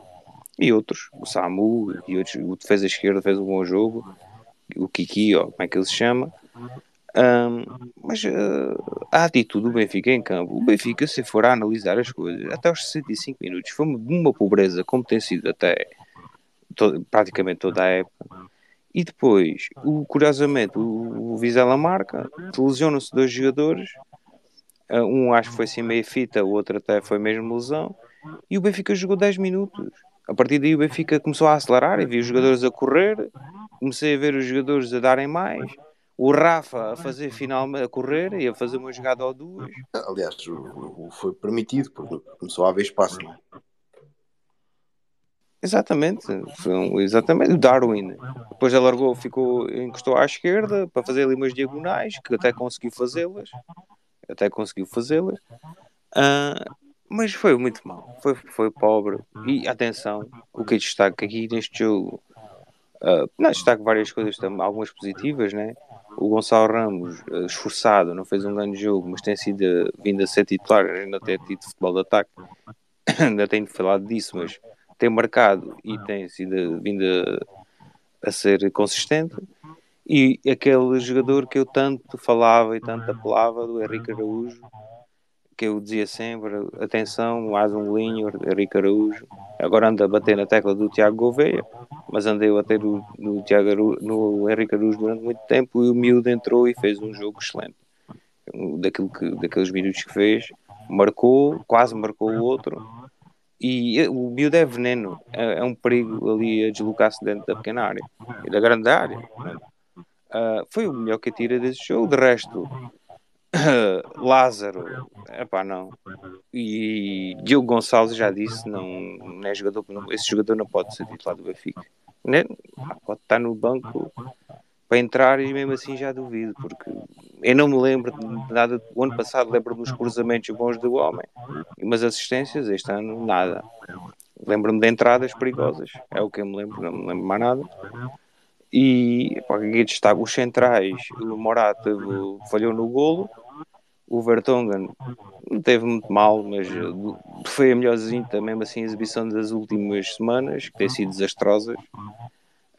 E outros, o Samu e outros, o defesa esquerda fez um bom jogo, o Kiki, ó, como é que ele se chama. Um, mas uh, a atitude do Benfica em campo, o Benfica, se for a analisar as coisas, até aos 65 minutos, foi uma, pobreza, como tem sido até todo, praticamente toda a época. E depois, o, curiosamente, o, o Vizela marca, lesionam-se dois jogadores, um acho que foi assim meia fita, o outro até foi mesmo lesão, e o Benfica jogou 10 minutos. A partir daí o Benfica começou a acelerar e viu os jogadores a correr, comecei a ver os jogadores a darem mais, o Rafa a fazer finalmente a correr e a fazer uma jogada ou duas. Aliás, foi permitido, porque começou a haver espaço, não é? Exatamente, exatamente. O Darwin depois alargou, ficou, encostou à esquerda para fazer ali umas diagonais que até conseguiu fazê-las, até conseguiu fazê-las, uh, mas foi muito mal, foi, foi pobre. E atenção, o que eu destaco aqui neste jogo, uh, não destaco várias coisas, algumas positivas, né? O Gonçalo Ramos, uh, esforçado, não fez um grande jogo, mas tem sido vindo a ser titular, ainda tem tido futebol de ataque, [coughs] ainda tenho falado disso, mas tem marcado e tem sido vindo a, a ser consistente. E aquele jogador que eu tanto falava e tanto apelava, do Henrique Araújo, que eu dizia sempre, atenção, mais um linho, Henrique Araújo. Agora anda a bater na tecla do Tiago Gouveia, mas andei a bater no, no, Tiago Araújo, no Henrique Araújo durante muito tempo e o miúdo entrou e fez um jogo excelente. Daquilo que, daqueles minutos que fez, marcou, quase marcou o outro e o miúdo é veneno, é, é um perigo ali a deslocar-se dentro da pequena área e da grande área. Uh, foi o melhor que tira desse jogo. De resto, uh, [coughs] Lázaro, epá, não. E Diogo Gonçalves já disse: não, não é jogador, não, esse jogador não pode ser titular do Benfica. Nem, pode estar no banco para entrar e mesmo assim já duvido, porque eu não me lembro de nada. O ano passado lembro-me dos cruzamentos bons do homem, mas assistências, este ano, nada. Lembro-me de entradas perigosas, é o que eu me lembro, não me lembro mais nada. E aqui destaque os centrais, o Morato falhou no golo, o Vertonghen teve muito mal, mas foi a melhorzinha também, assim, a exibição das últimas semanas, que tem sido desastrosas.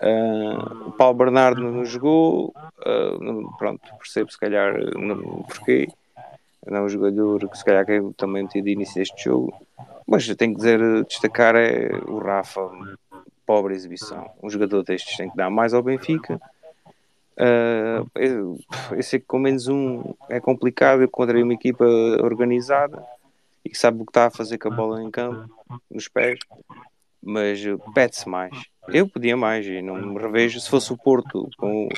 Uh, o Paulo Bernardo não jogou, uh, pronto, percebo se calhar não, porquê. Não é um jogador que se calhar que também tinha de início deste jogo. Mas tenho que dizer, destacar é o Rafa, pobre exibição. Um jogador destes tem que dar mais ao Benfica. Uh, eu, eu, sei que com menos um é complicado. Eu encontrei uma equipa organizada e que sabe o que está a fazer com a bola em campo, nos pés, mas pede-se mais. Eu podia mais e não me revejo se fosse o Porto com,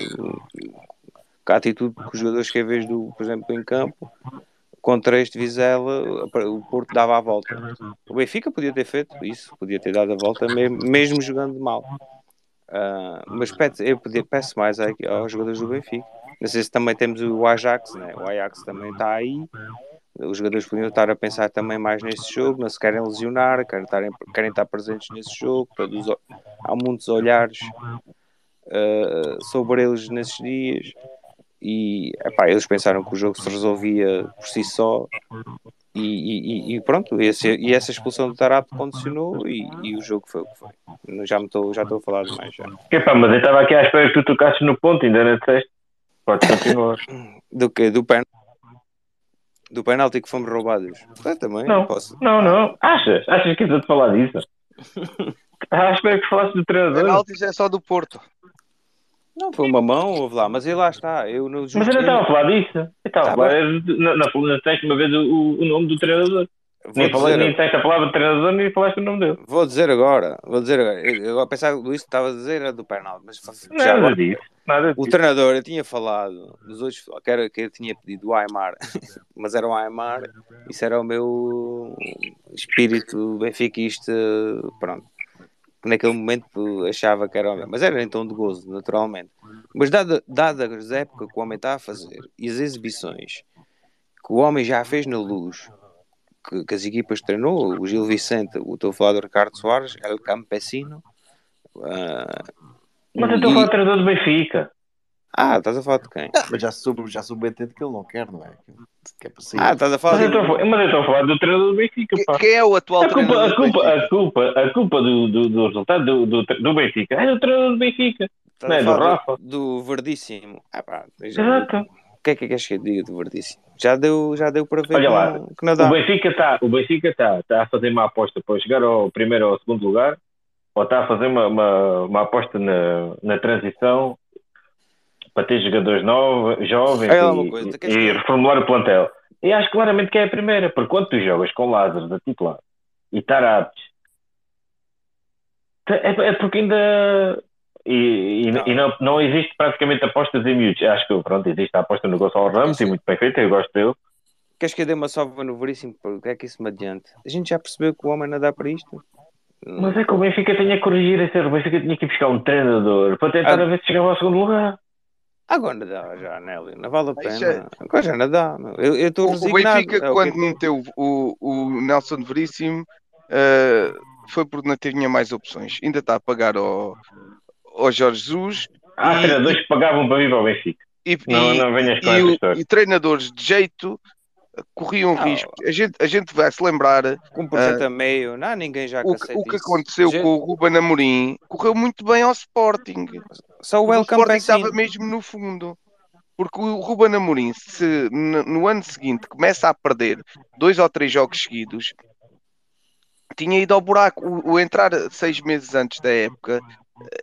com a atitude que os jogadores que é vez do, por exemplo, em campo contra este Vizela, o Porto dava a volta. O Benfica podia ter feito isso, podia ter dado a volta mesmo, mesmo jogando mal. Uh, mas peço, eu peço mais aos jogadores do Benfica. Não sei se também temos o Ajax, né? o Ajax também está aí os jogadores podiam estar a pensar também mais nesse jogo, não se querem lesionar, querem estar, querem estar presentes nesse jogo. Todos, há muitos olhares uh, sobre eles nesses dias. E epá, eles pensaram que o jogo se resolvia por si só. E, e, e pronto, esse, e essa expulsão do Tarato condicionou e, e, o jogo foi o que foi. Já estou já estou a falar demais. Já. Epá, mas eu estava aqui à espera que tu tocasses no ponto, ainda não disseste. Pode continuar. [coughs] do que? Do pé do penalti que fomos roubados. Eu também não, posso. Não, não. Achas? Achas que és de falar disso? [laughs] ah, espero que falasse do treinador. Penaltis é só do Porto. Não, foi uma mão, houve lá, mas aí lá está. Eu não Mas eu não estava a falar disso. Eu estava tá a falar na, na, na uma vez o, o nome do treinador. Vou nem falei, nem disseste a palavra de treinador, nem falaste o nome dele. Vou dizer agora, vou dizer agora. Eu, eu pensava que o Luís estava a dizer era do penal, mas já nada disso, nada o disso. treinador eu tinha falado dos outros que era que eu tinha pedido o Aymar, [laughs] mas era o Aymar, isso era o meu espírito benfiquista, pronto. Naquele momento achava que era o meu, mas era então de gozo, naturalmente. Mas dada, dada as épocas que o homem está a fazer e as exibições que o homem já fez na luz que, que as equipas treinou, o Gil Vicente, o estou a falar do Ricardo Soares, El Campesino. ah, Mas eu estou a e- falar do treinador do Benfica. Ah, estás a falar de quem? Ah, mas já soube, já soube entender que ele não quer, não é? Que, é sair. Ah, estás a falar Mas eu de... estou a mas eu estou a falar do treinador do Benfica, Que- pá. Quem é o atual A culpa, treinador a do culpa, Benfica? a culpa, a culpa do, do, do resultado do, do, do Benfica é do treinador do Benfica. estás não é do Rafa? do, do Verdíssimo. Ah, pá, já- Exato. O que é que queres que eu diga do Verdíssimo? Já deu, já deu para ver Olha lá, que não dá. O Benfica está o Benfica tá, tá a fazer uma aposta para chegar ao primeiro ou ao segundo lugar ou está a fazer uma, uma, uma aposta na, na transição para ter jogadores novos, jovens lá e, coisa, e- e reformular o plantel. E acho claramente que é a primeira, porque quando tu jogas com Lázaro da titular e Tarapes, é, é porque ainda e, e, Não. e não, não existe praticamente apostas em miúdos. Acho que pronto, existe a aposta no Gonçalo Ramos e muito bem feita, eu gosto dele. Queres que eu dê uma sova no Veríssimo? O que é que isso me adianta? A gente já percebeu que o homem não dá para isto? Mas é que o Benfica tinha que corrigir esse erro. O Benfica tinha que ir buscar um treinador para tentar Ah. a ver se chegava ao segundo lugar. Agora não dá já, Nélio. Não vale a pena. já- Agora já não dá. meu. Eu estou O, o resignado. Benfica, É quando meteu o, o Nelson Veríssimo, eh, foi porque não tinha mais opções. Ainda está a pagar ao, ao Jorge Jesus Há E- treinadores que pagavam para vir para o Benfica. e, Não, e- não venhas com e essa história. e treinadores de jeito corriam Ah, risco. A gente, a gente vai se lembrar Com um projeto a meio. Não, ninguém já o, que o que aconteceu Gente, com o Ruben Amorim. Correu muito bem ao Sporting. Só o O El Sporting Campesino. estava mesmo no fundo. Porque o Ruben Amorim, se no ano seguinte começa a perder dois ou três jogos seguidos, tinha ido ao buraco. O, o entrar seis meses antes da época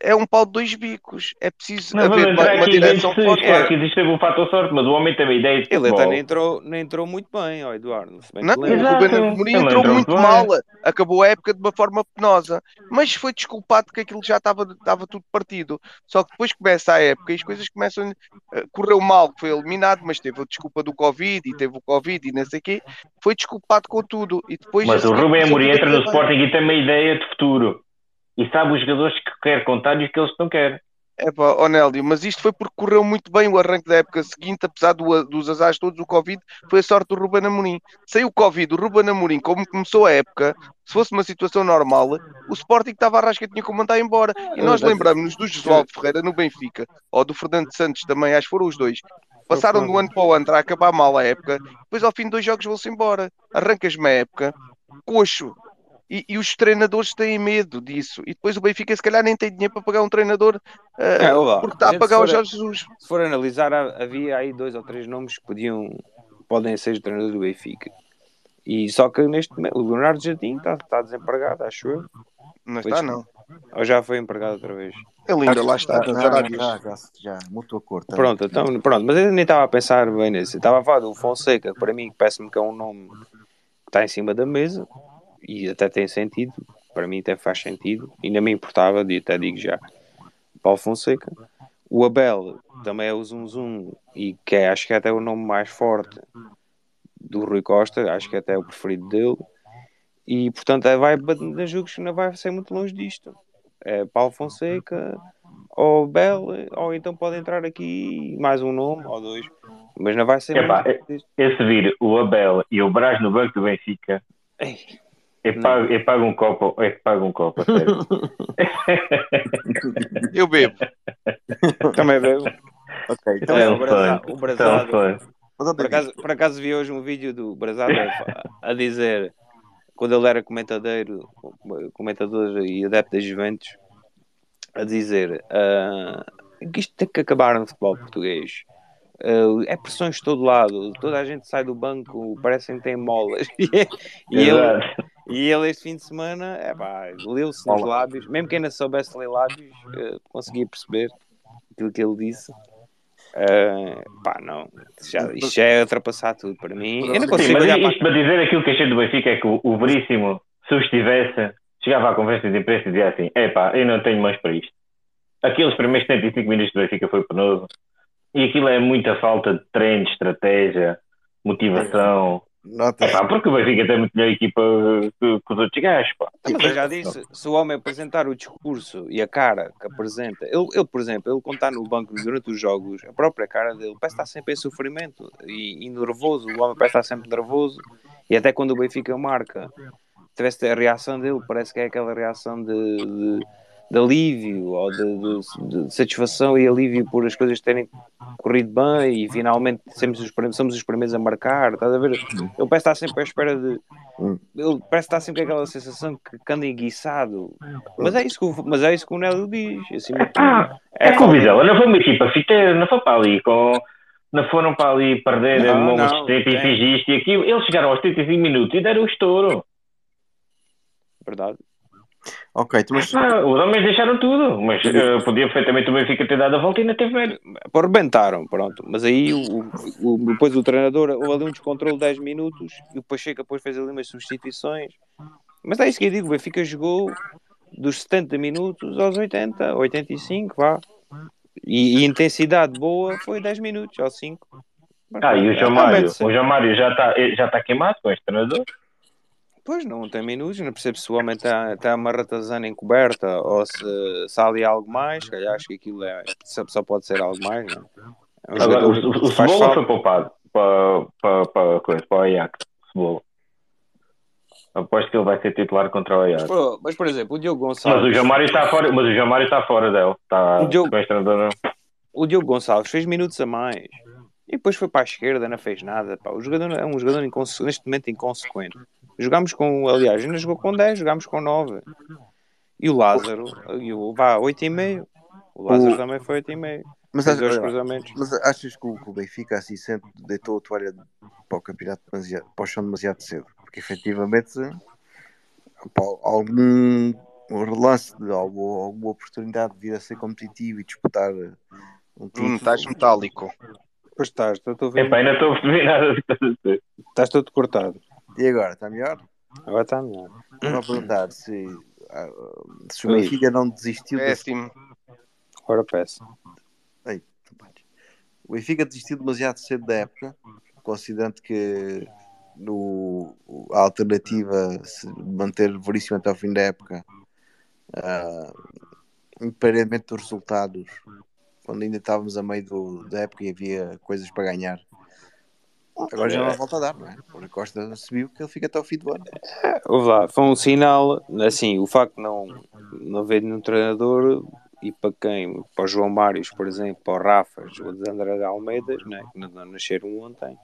é um pau de dois bicos. É preciso Não haver uma, uma direção grandes forte. Claro que existe um fator sorte, mas o homem tem uma ideia de Ele futebol. até nem entrou, nem entrou muito bem, ó Eduardo. Bem Não, te o. Ruben Amorim entrou entrou muito muito mal, acabou a época de uma forma penosa, mas foi desculpado que aquilo já estava estava tudo partido. Só que depois começa a época e as coisas começam. eh, Correu mal, foi eliminado, mas teve a desculpa do Covid e teve o Covid e não sei o quê. Foi desculpado com tudo. E depois, Mas o começou Amorim entra no bem. Sporting e tem uma ideia de futuro. E sabe os jogadores que quer contar e os que eles não querem. É pá, ó Nélio, mas isto foi porque correu muito bem o arranque da época seguinte, apesar do- dos azares todos, o Covid foi a sorte do Ruben Amorim. Saiu o Covid, o Ruben Amorim, como começou a época, se fosse uma situação normal, o Sporting estava a rasca tinha que mandar embora. E nós lembramos-nos do Josualdo Ferreira no Benfica, ou do Fernando Santos também, acho que foram os dois. Passaram um ano para o outro a acabar mal a época, depois ao fim de dois jogos vão-se embora. Arrancas-me a época, coxo. E, e os treinadores têm medo disso. E depois o Benfica, se calhar, nem tem dinheiro para pagar um treinador eh, É, olá, porque está a gente, pagar se o for- Jorge Jesus. Se for analisar, havia aí dois ou três nomes que podiam, podem ser os treinadores do Benfica. E só que neste momento, o Leonardo Jardim está, está desempregado, acho eu. Não está, não. Ou já foi empregado outra vez. Ele ainda lá está, já, já, já, já, já, a tá? Pronto, então, pronto, mas eu nem estava a pensar bem nisso. Estava a falar do Fonseca, que para mim parece-me que é um nome que está em cima da mesa e até tem sentido. Para mim até faz sentido. Não me importava, e até digo já. Paulo Fonseca. O Abel também é o Zum Zum e que é, acho que é até o nome mais forte do Rui Costa, acho que até é o preferido dele. E portanto é, vai jogos que não vai ser muito longe disto. É Paulo Fonseca, ou Abel, ou então pode entrar aqui mais um nome ou dois, mas não vai ser Epá, muito disto. Esse vir o Abel e o Brás no banco do Benfica, Ei, eu pago, eu pago um copo, eu pago um copo, [laughs] sério. Eu bebo. [laughs] também veio. Ok, então É, É o um o. É um mas onde Por é acaso, por acaso vi hoje um vídeo do Brazado a, a dizer quando ele era comentadeiro, comentador e adepto da Juventus, a dizer ah, que isto tem que acabar no futebol português. Ah, é pressões de todo lado, toda a gente sai do banco, parecem que tem molas. [laughs] e, ele. E ele este fim de semana, é pá, leu-se nos lábios, mesmo quem não soubesse ler lábios, eh, conseguia perceber aquilo que ele disse. Eh, pá, não, já, isto já é ultrapassar tudo para mim. Eu não Sim, consigo mas olhar para isto para dizer aquilo que achei do Benfica é que o, o Veríssimo, se o estivesse, chegava à conferência de imprensa e dizia assim: epá, eu não tenho mais para isto. Aqueles primeiros 75 minutos do Benfica foi penoso e aquilo é muita falta de treino, estratégia, motivação. Nota Epá, porque o Benfica tem muito melhor equipa que, que os outros gajos, pá. Mas eu já disse, se o homem apresentar o discurso e a cara que apresenta, ele, ele por exemplo, ele quando está no banco durante os jogos, a própria cara dele parece estar sempre em sofrimento e, e nervoso, o homem parece estar sempre nervoso E até quando o Benfica marca, tivesse a reação dele, parece que é aquela reação de, de, de alívio ou de, de- de satisfação e alívio por as coisas terem corrido bem e finalmente somos os, somos os primeiros a marcar. Estás a ver? Ele parece estar sempre à espera de. Ele parece estar sempre com aquela sensação que, que anda enguiçado. Mas é isso que o, mas é isso que o Nélio diz. Ah, é o falta- Vizela não foi uma equipa fiteira, não foi para ali com. Não foram para ali perder Não, uma não, assistência e isto e aquilo. Eles chegaram aos 35 minutos e deram o estouro. Verdade. Ok, então, mas Ah, os homens deixaram tudo, mas eh, podia perfeitamente o Benfica ter dado a volta e ainda teve medo. Pô, rebentaram, pronto. Mas aí o, o- depois o treinador houve ali um descontrole de 10 minutos e o Pacheco depois fez ali umas substituições. Mas é isso que eu digo, o Benfica jogou dos 70 minutos aos 80, 85, vá. E, e intensidade boa foi 10 minutos, ou 5. Ah, e o João Mário, o João Mário já está já tá queimado com este treinador. Pois não tem minutos, não percebo se o homem está tá uma ratazana encoberta ou se, se há ali algo mais. Se calhar acho que aquilo é, só, pode ser algo mais, não é? É um Agora, o, o, o Cebola falta. foi poupado para, para, para, coisa, para o Ajax. Cebola. Aposto que ele vai ser titular contra o Ajax. Pô, Mas, por exemplo, o Diogo Mas Gonçalves. o João Mário está fora, mas o está fora dele. Está O Diogo- o Diogo Gonçalves fez minutos a mais e depois foi para a esquerda, não fez nada. Pá. O jogador é um jogador inconse- neste momento inconsequente. Jogámos com, aliás, ainda jogou com 10, jogámos com 9. E o Lázaro, e o, vá, 8,5. O Lázaro O- também foi 8,5. Mas, mas achas que o, que o Benfica assim sempre deitou a toalha para o campeonato demasiado, para o chão demasiado cedo? Porque efetivamente pá, algum relance de alguma, alguma oportunidade de vir a ser competitivo e disputar um Bruno, título. estás metálico. Pois estás, estou a ver. Epá, ainda estou a perceber nada do que estás a dizer. Estás todo cortado. E agora, está melhor? Agora está melhor. Vou [clears throat] perguntar se, ah, se o. Benfica não desistiu da Péssimo. Agora peço. Ei, o Benfica desistiu demasiado cedo da época, considerando que no, a alternativa se manter Veríssimo até ao fim da época, ah, independentemente dos resultados, quando ainda estávamos a meio do- da época e havia coisas para ganhar. Agora já não volta a dar, não é? O Rui Costa subiu que ele fica até ao fim do ano. Ouve lá, foi um sinal, assim, o facto de não, não haver nenhum treinador e para quem, para o João Mários, por exemplo, para o Rafa, o de André de Almeida, né, que não nasceram ontem,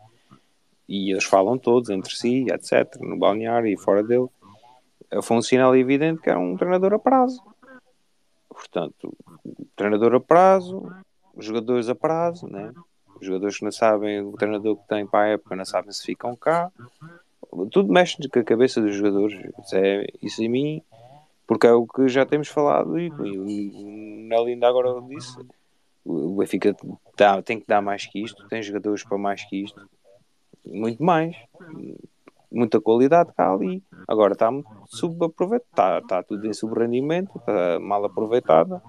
e eles falam todos entre si, etc., no balneário e fora dele, foi um sinal evidente que era um treinador a prazo. Portanto, treinador a prazo, jogadores a prazo, né? Os jogadores que não sabem, o treinador que tem para a época não sabem se ficam cá, tudo mexe com a cabeça dos jogadores. Isso, é, isso em mim, porque é o que já temos falado e, e Nelly ainda agora disse. O Benfica dá, tem que dar mais que isto, tem jogadores para mais que isto, muito mais, muita qualidade cá ali. Agora está muito subaproveitado, está, está tudo em subrendimento, está mal aproveitado.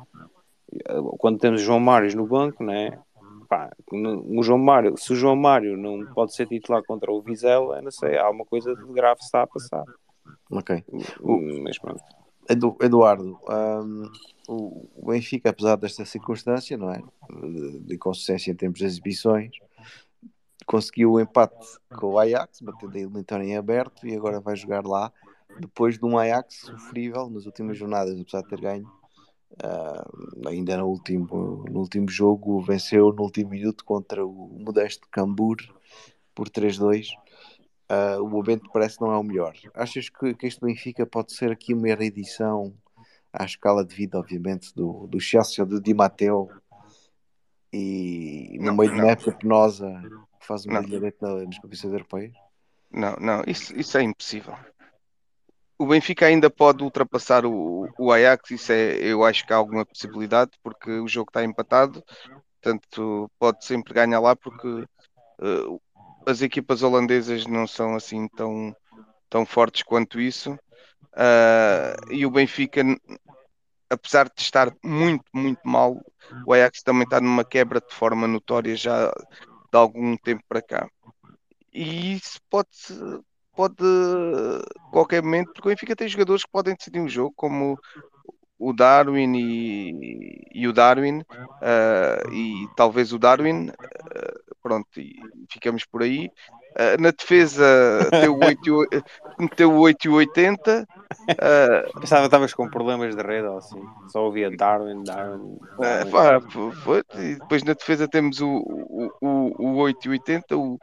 Quando temos João Mário no banco, né? Pá, o João Mário, se o João Mário não pode ser titular contra o Vizela, não sei, há uma coisa de grave que está a passar. Ok. Mas pronto. Edu- Eduardo, hum, o o Benfica, apesar desta circunstância, não é? De, inconsistência em termos de exibições, conseguiu o empate com o Ajax, batendo a eliminatória em aberto e agora vai jogar lá depois de um Ajax sofrível nas últimas jornadas, apesar de ter ganho. Hum, ainda no último, no último jogo, venceu no último minuto contra o modesto Cambur por 3-2. Ah, o momento parece que não é o melhor. Achas que, que este Benfica pode ser aqui uma reedição à escala de vida, obviamente, do, do Chelsea ou do Di Matteo e no Não, meio de uma época penosa faz um na- nas competições europeias? Não, não, isso, isso é impossível. O Benfica ainda pode ultrapassar o, o Ajax, isso é, eu acho que há alguma possibilidade, porque o jogo está empatado, portanto pode sempre ganhar lá, porque eh, as equipas holandesas não são assim tão, tão fortes quanto isso. Ah, e o Benfica, apesar de estar muito, muito mal, o Ajax também está numa quebra de forma notória já de algum tempo para cá. E isso pode, pode qualquer momento, porque o Benfica tem jogadores que podem decidir um jogo, como o Darwin e, e o Darwin, ah, e talvez o Darwin, ah, pronto, e ficamos por aí. ah, na defesa meteu 8 e- meteu 8 e 80. ah, Pensava que estavas com problemas de rede ou assim. Só ouvia Darwin, Darwin. Darwin. pá, foi. E depois na defesa temos o, o, o, o 880, o,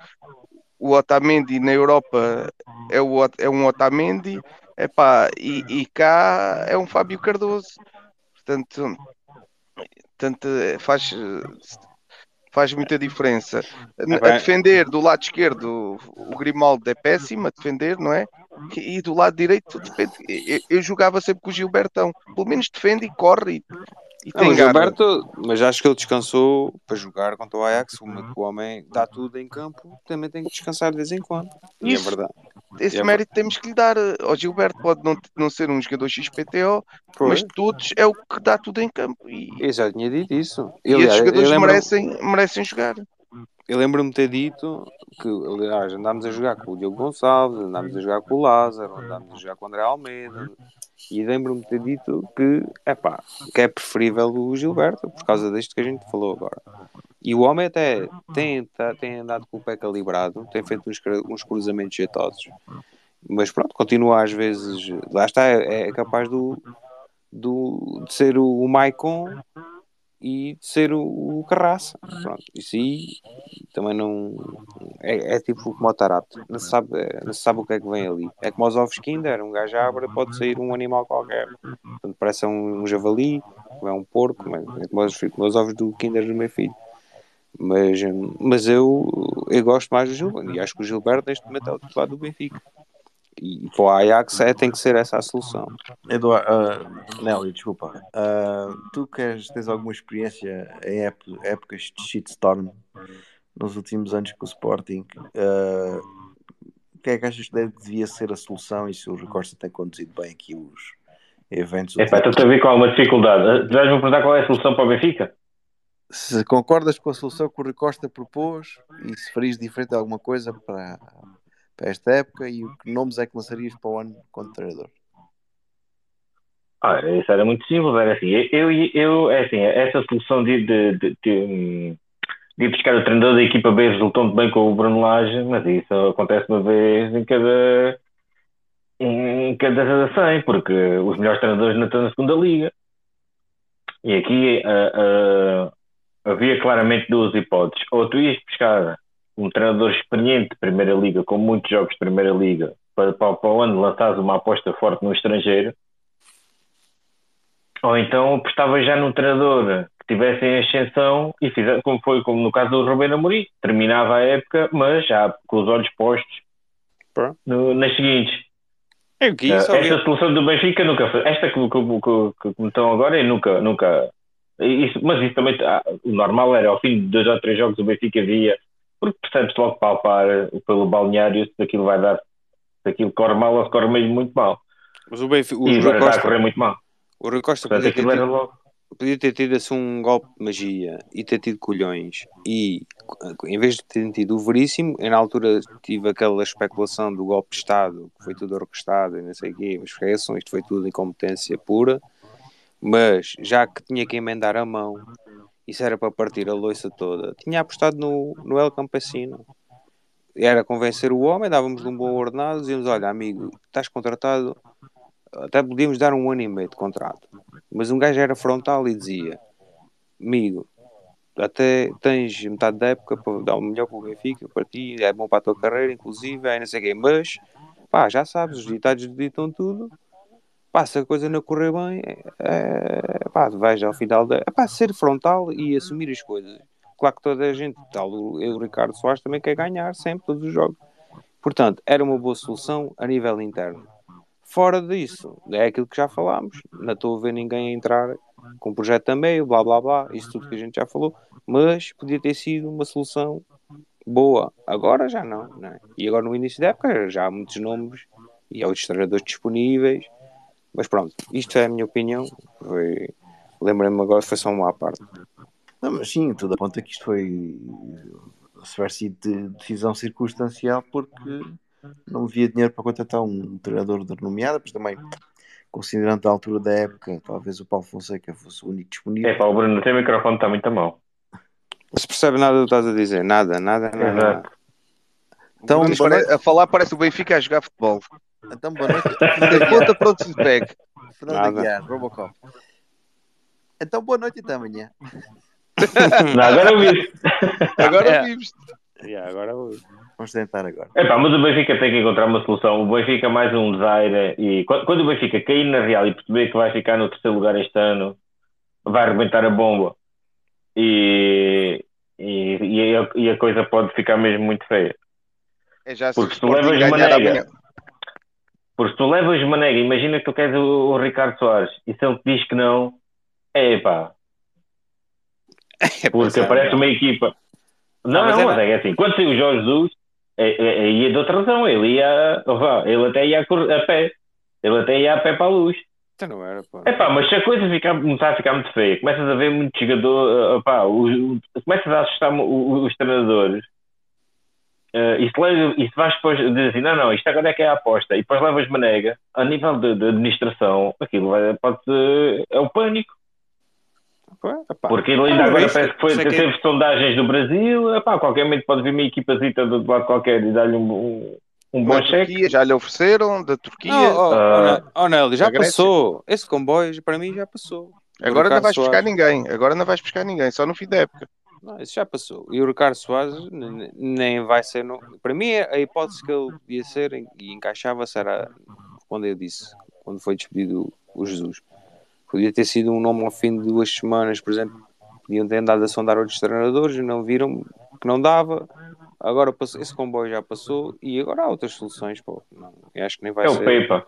o Otamendi na Europa é, o, é um Otamendi, epá, e, e cá é um Fábio Cardoso. Portanto, portanto eh, faz, faz muita diferença. A Epá, defender do lado esquerdo, o Grimaldo é péssimo a defender, não é? E do lado direito, defende. Eu, eu jogava sempre com o Gilbertão. Pelo menos defende e corre e, Não. Gilberto, mas acho que ele descansou para jogar contra o Ajax. O o homem dá tudo em campo, também tem que descansar de vez em quando. E é Isso. verdade. esse É mérito temos que lhe dar. Ao Gilberto pode não, não ser um jogador XPTO, Pois. mas todos é o que dá tudo em campo. E, Eu já tinha dito isso. e Aliás, esses jogadores lembro- merecem, merecem jogar. Eu lembro-me de ter dito que, aliás, andámos a jogar com o Diogo Gonçalves, andámos a jogar com o Lázaro, andámos a jogar com o André Almeida, e lembro-me de ter dito que, epá, que é preferível o Gilberto, por causa disto que a gente falou agora. E o homem até tem, tá- tem andado com o pé calibrado, tem feito uns, uns cruzamentos jeitosos, mas pronto, continua às vezes, lá está, é, é capaz do, do, de ser o, o Maicon e ser o, o Carraça. Pronto, isso aí também não. É, é tipo como o Tarato, não se, sabe, não se sabe o que é que vem ali. É como os ovos Kinder: um gajo abre, pode sair um animal qualquer. Portanto, parece um, um javali, ou é um porco, mas é como os, como os ovos do Kinder do meu filho. Mas, hum, mas eu, eu gosto mais do Gilberto e acho que o Gilberto neste momento é o titular do Benfica. E para o Ajax é, tem que ser essa a solução. Eduardo, uh, Nelly, desculpa. Ah, tu queres, tens alguma experiência em ép- épocas de shitstorm nos últimos anos com o Sporting? Ah, o que é que achas que deve- devia ser a solução e se o Rui Costa tem conduzido bem aqui os eventos? Epá, estou a ver com alguma dificuldade. Tu vais-me perguntar qual é a solução para o Benfica? Se concordas com a solução que o Rui Costa propôs e se farias diferente alguma coisa para, para esta época e que nomes é que lançarias para o ano como treinador? Ah, isso era muito simples, era assim, eu, eu, é assim, essa solução de, de, de, de, de buscar o treinador da equipa B resultou bem com o Bruno Lage, mas isso acontece uma vez em cada em cada 100, porque os melhores treinadores não estão na segunda liga. E aqui ah, ah, havia claramente duas hipóteses. Ou tu ias buscar um treinador experiente de Primeira Liga, com muitos jogos de Primeira Liga, para, para, para o ano lançares uma aposta forte no estrangeiro, ou então apostava já num treinador que tivesse em ascensão e fizesse, como foi como no caso do Rubén Amorim, terminava a época, mas já com os olhos postos no- nas seguintes. É o que Eh, esta solução do Benfica nunca foi. Esta que, que, que, que me estão agora eu nunca. nunca isso, mas isso também. ah, o normal era ao fim de dois ou três jogos o Benfica via, porque percebes logo palpar pelo balneário se aquilo vai dar. Se aquilo corre mal ou se corre mesmo muito mal. Mas o Benfica, o e agora está a Costa, correr muito mal. o Rui Costa Portanto, podia ter, tido, logo. podia ter tido assim um golpe de magia e ter tido colhões e em vez de ter tido o veríssimo, na altura tive aquela especulação do golpe de Estado, que foi tudo orquestrado e não sei o quê, mas isso, isto foi tudo incompetência pura, mas já que tinha que emendar a mão, isso era para partir a loiça toda, tinha apostado no, no El Campesino. Era convencer o homem, dávamos-lhe um bom ordenado, dizíamos, olha amigo, estás contratado, até podíamos dar um ano e meio de contrato. Mas um gajo era frontal e dizia, amigo, até tens metade da época para dar o melhor para o Benfica, para ti, é bom para a tua carreira, inclusive, é não sei quê, mas pá, já sabes, os ditados ditam tudo. Pá, se a coisa não correr bem, é, pá, ao final da. É pá, ser frontal e assumir as coisas. Claro que toda a gente, tal, o Ricardo Soares também quer ganhar sempre todos os jogos. Portanto, era uma boa solução a nível interno. Fora disso, é aquilo que já falámos. Não estou a ver ninguém entrar com um projeto a meio, blá blá blá, isso tudo que a gente já falou. Mas podia ter sido uma solução boa. Agora já não, não é? E agora no início da época já há muitos nomes e há outros treinadores disponíveis. Mas pronto, isto é a minha opinião. Foi... Lembrei-me agora, foi só uma à parte. Não, mas sim, tudo aponta que isto foi se tiver sido de decisão circunstancial porque não havia dinheiro para contratar um treinador de renomeada, mas também considerando a altura da época, talvez o Paulo Fonseca fosse o único disponível. É pá, o Bruno, o teu microfone está muito mão. Não se percebe nada do que estás a dizer, nada, nada, nada. nada. Exato. Então, a falar parece o Benfica a jogar futebol. Então, boa noite. Fernando Nada. Aguiar, Robocop. Então, boa noite até amanhã. Não, agora vi. Agora É. vimos. Yeah, agora vou. Vamos tentar agora. Epá, mas o Benfica tem que encontrar uma solução. O Benfica mais um desaire e quando, o Benfica cair na Real e perceber que vai ficar no terceiro lugar este ano, vai arrebentar a bomba e, e, e, a, e a coisa pode ficar mesmo muito feia. É já Porque se tu levas Manega, amanhã. Porque tu levas Manega, imagina que tu queres o, o Ricardo Soares e se ele te diz que não, [laughs] é pá, É porque aparece uma equipa. Não, Ah, mas não, é mas é assim, quando saiu o Jorge Jesus, é, é, é, ia de outra razão, ele ia, vá, ele até ia a, pé, ele até ia a pé para a luz. Então não era, pá. É pá, mas se a coisa ficar, começar a ficar muito feia, começas a ver muito jogador, uh, pá, os- os- começas a assustar o- o- os treinadores. Uh, e, se leva- e se vais depois dizer assim, não, não, isto agora é que é a aposta, e depois levas manega, a nível de, de administração, aquilo vai, pode ser, é o pânico. Porque ele ainda Ah, agora isso- parece que foi, isso é que é- teve sondagens do Brasil, epá, qualquer momento pode vir uma equipazita do lado qualquer e dar-lhe um, um, um bom cheque. Já lhe ofereceram, da Turquia. Não, oh, Ah. oh, Nelly, já passou. Esse comboio, para mim, já passou. Agora não vais buscar ninguém. Agora não vais buscar ninguém, só no fim da época. Não, isso já passou. E o Ricardo Soares n- nem vai ser. No... Para mim, a hipótese que ele podia ser e encaixava-se era quando eu disse, quando foi despedido o Jesus. Podia ter sido um nome ao fim de duas semanas, por exemplo. Podiam ter andado a sondar outros treinadores e não viram que não dava. Agora passou, esse comboio já passou e agora há outras soluções. Pô. Não, eu acho que nem vai É o ser. Pepa.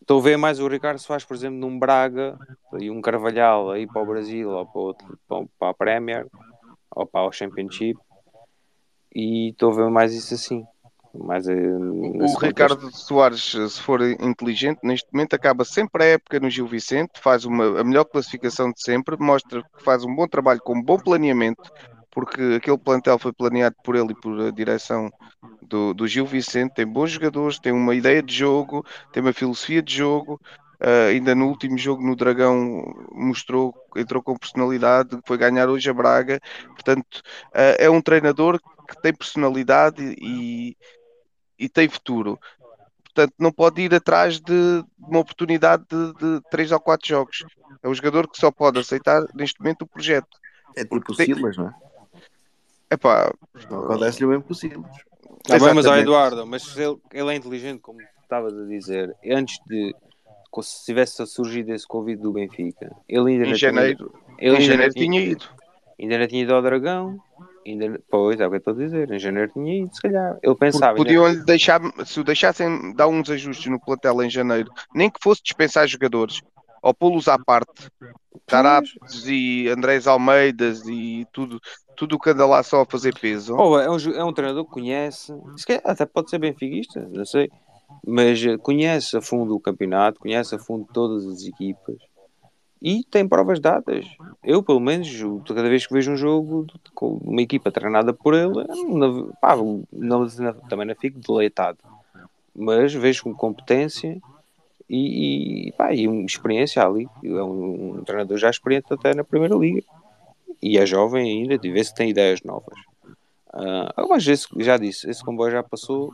Estou a ver mais o Ricardo Soares, por exemplo, num Braga e um Carvalhal aí para o Brasil ou para, outro, para a Premier ou para o Championship e estou a ver mais isso assim. Mais, eh, O Ricardo Soares, se for inteligente, neste momento acaba sempre a época no Gil Vicente, faz uma, a melhor classificação de sempre, mostra que faz um bom trabalho com bom planeamento, porque aquele plantel foi planeado por ele e por a direção do, do Gil Vicente, tem bons jogadores, tem uma ideia de jogo, tem uma filosofia de jogo. Ah, ainda no último jogo no Dragão mostrou, entrou com personalidade, foi ganhar hoje a Braga. Portanto, ah, é um treinador que tem personalidade e, e tem futuro. Portanto, não pode ir atrás de uma oportunidade de, de três ou quatro jogos. É um jogador que só pode aceitar neste momento o projeto. É tipo tem- Silas, não é? Epá, Não acontece o mesmo Silas. Tá bem, mas ó. Eduardo, mas ele, ele é inteligente, como estavas a dizer, antes de se tivesse surgido esse Covid do Benfica, ele ainda em não janeiro, tinha, ele em ainda janeiro tinha, tinha ido. ainda não tinha ido ao Dragão, ainda, pois é o que eu estou a dizer, em janeiro tinha ido, se calhar. Ele Porque pensava, ainda- podiam deixar, se o deixassem dar uns ajustes no plantel em janeiro, nem que fosse dispensar jogadores, ou pô-los à parte, Tarapes e Andrés Almeidas e tudo, tudo o que anda lá só a fazer peso. Oh, é, um, é um treinador que conhece, até pode ser benfiquista, não sei, mas eh, conhece a fundo o campeonato, conhece a fundo todas as equipas e tem provas dadas. Eu, pelo menos, cada vez que vejo um jogo com uma equipa treinada por ele, não, pá, não- também não fico deleitado, mas vejo com competência e, e, pá, e uma experiência ali. É um, um treinador já experiente até na Primeira Liga e é jovem ainda, de ver se tem ideias novas. Ah, mas esse, já disse, esse comboio já passou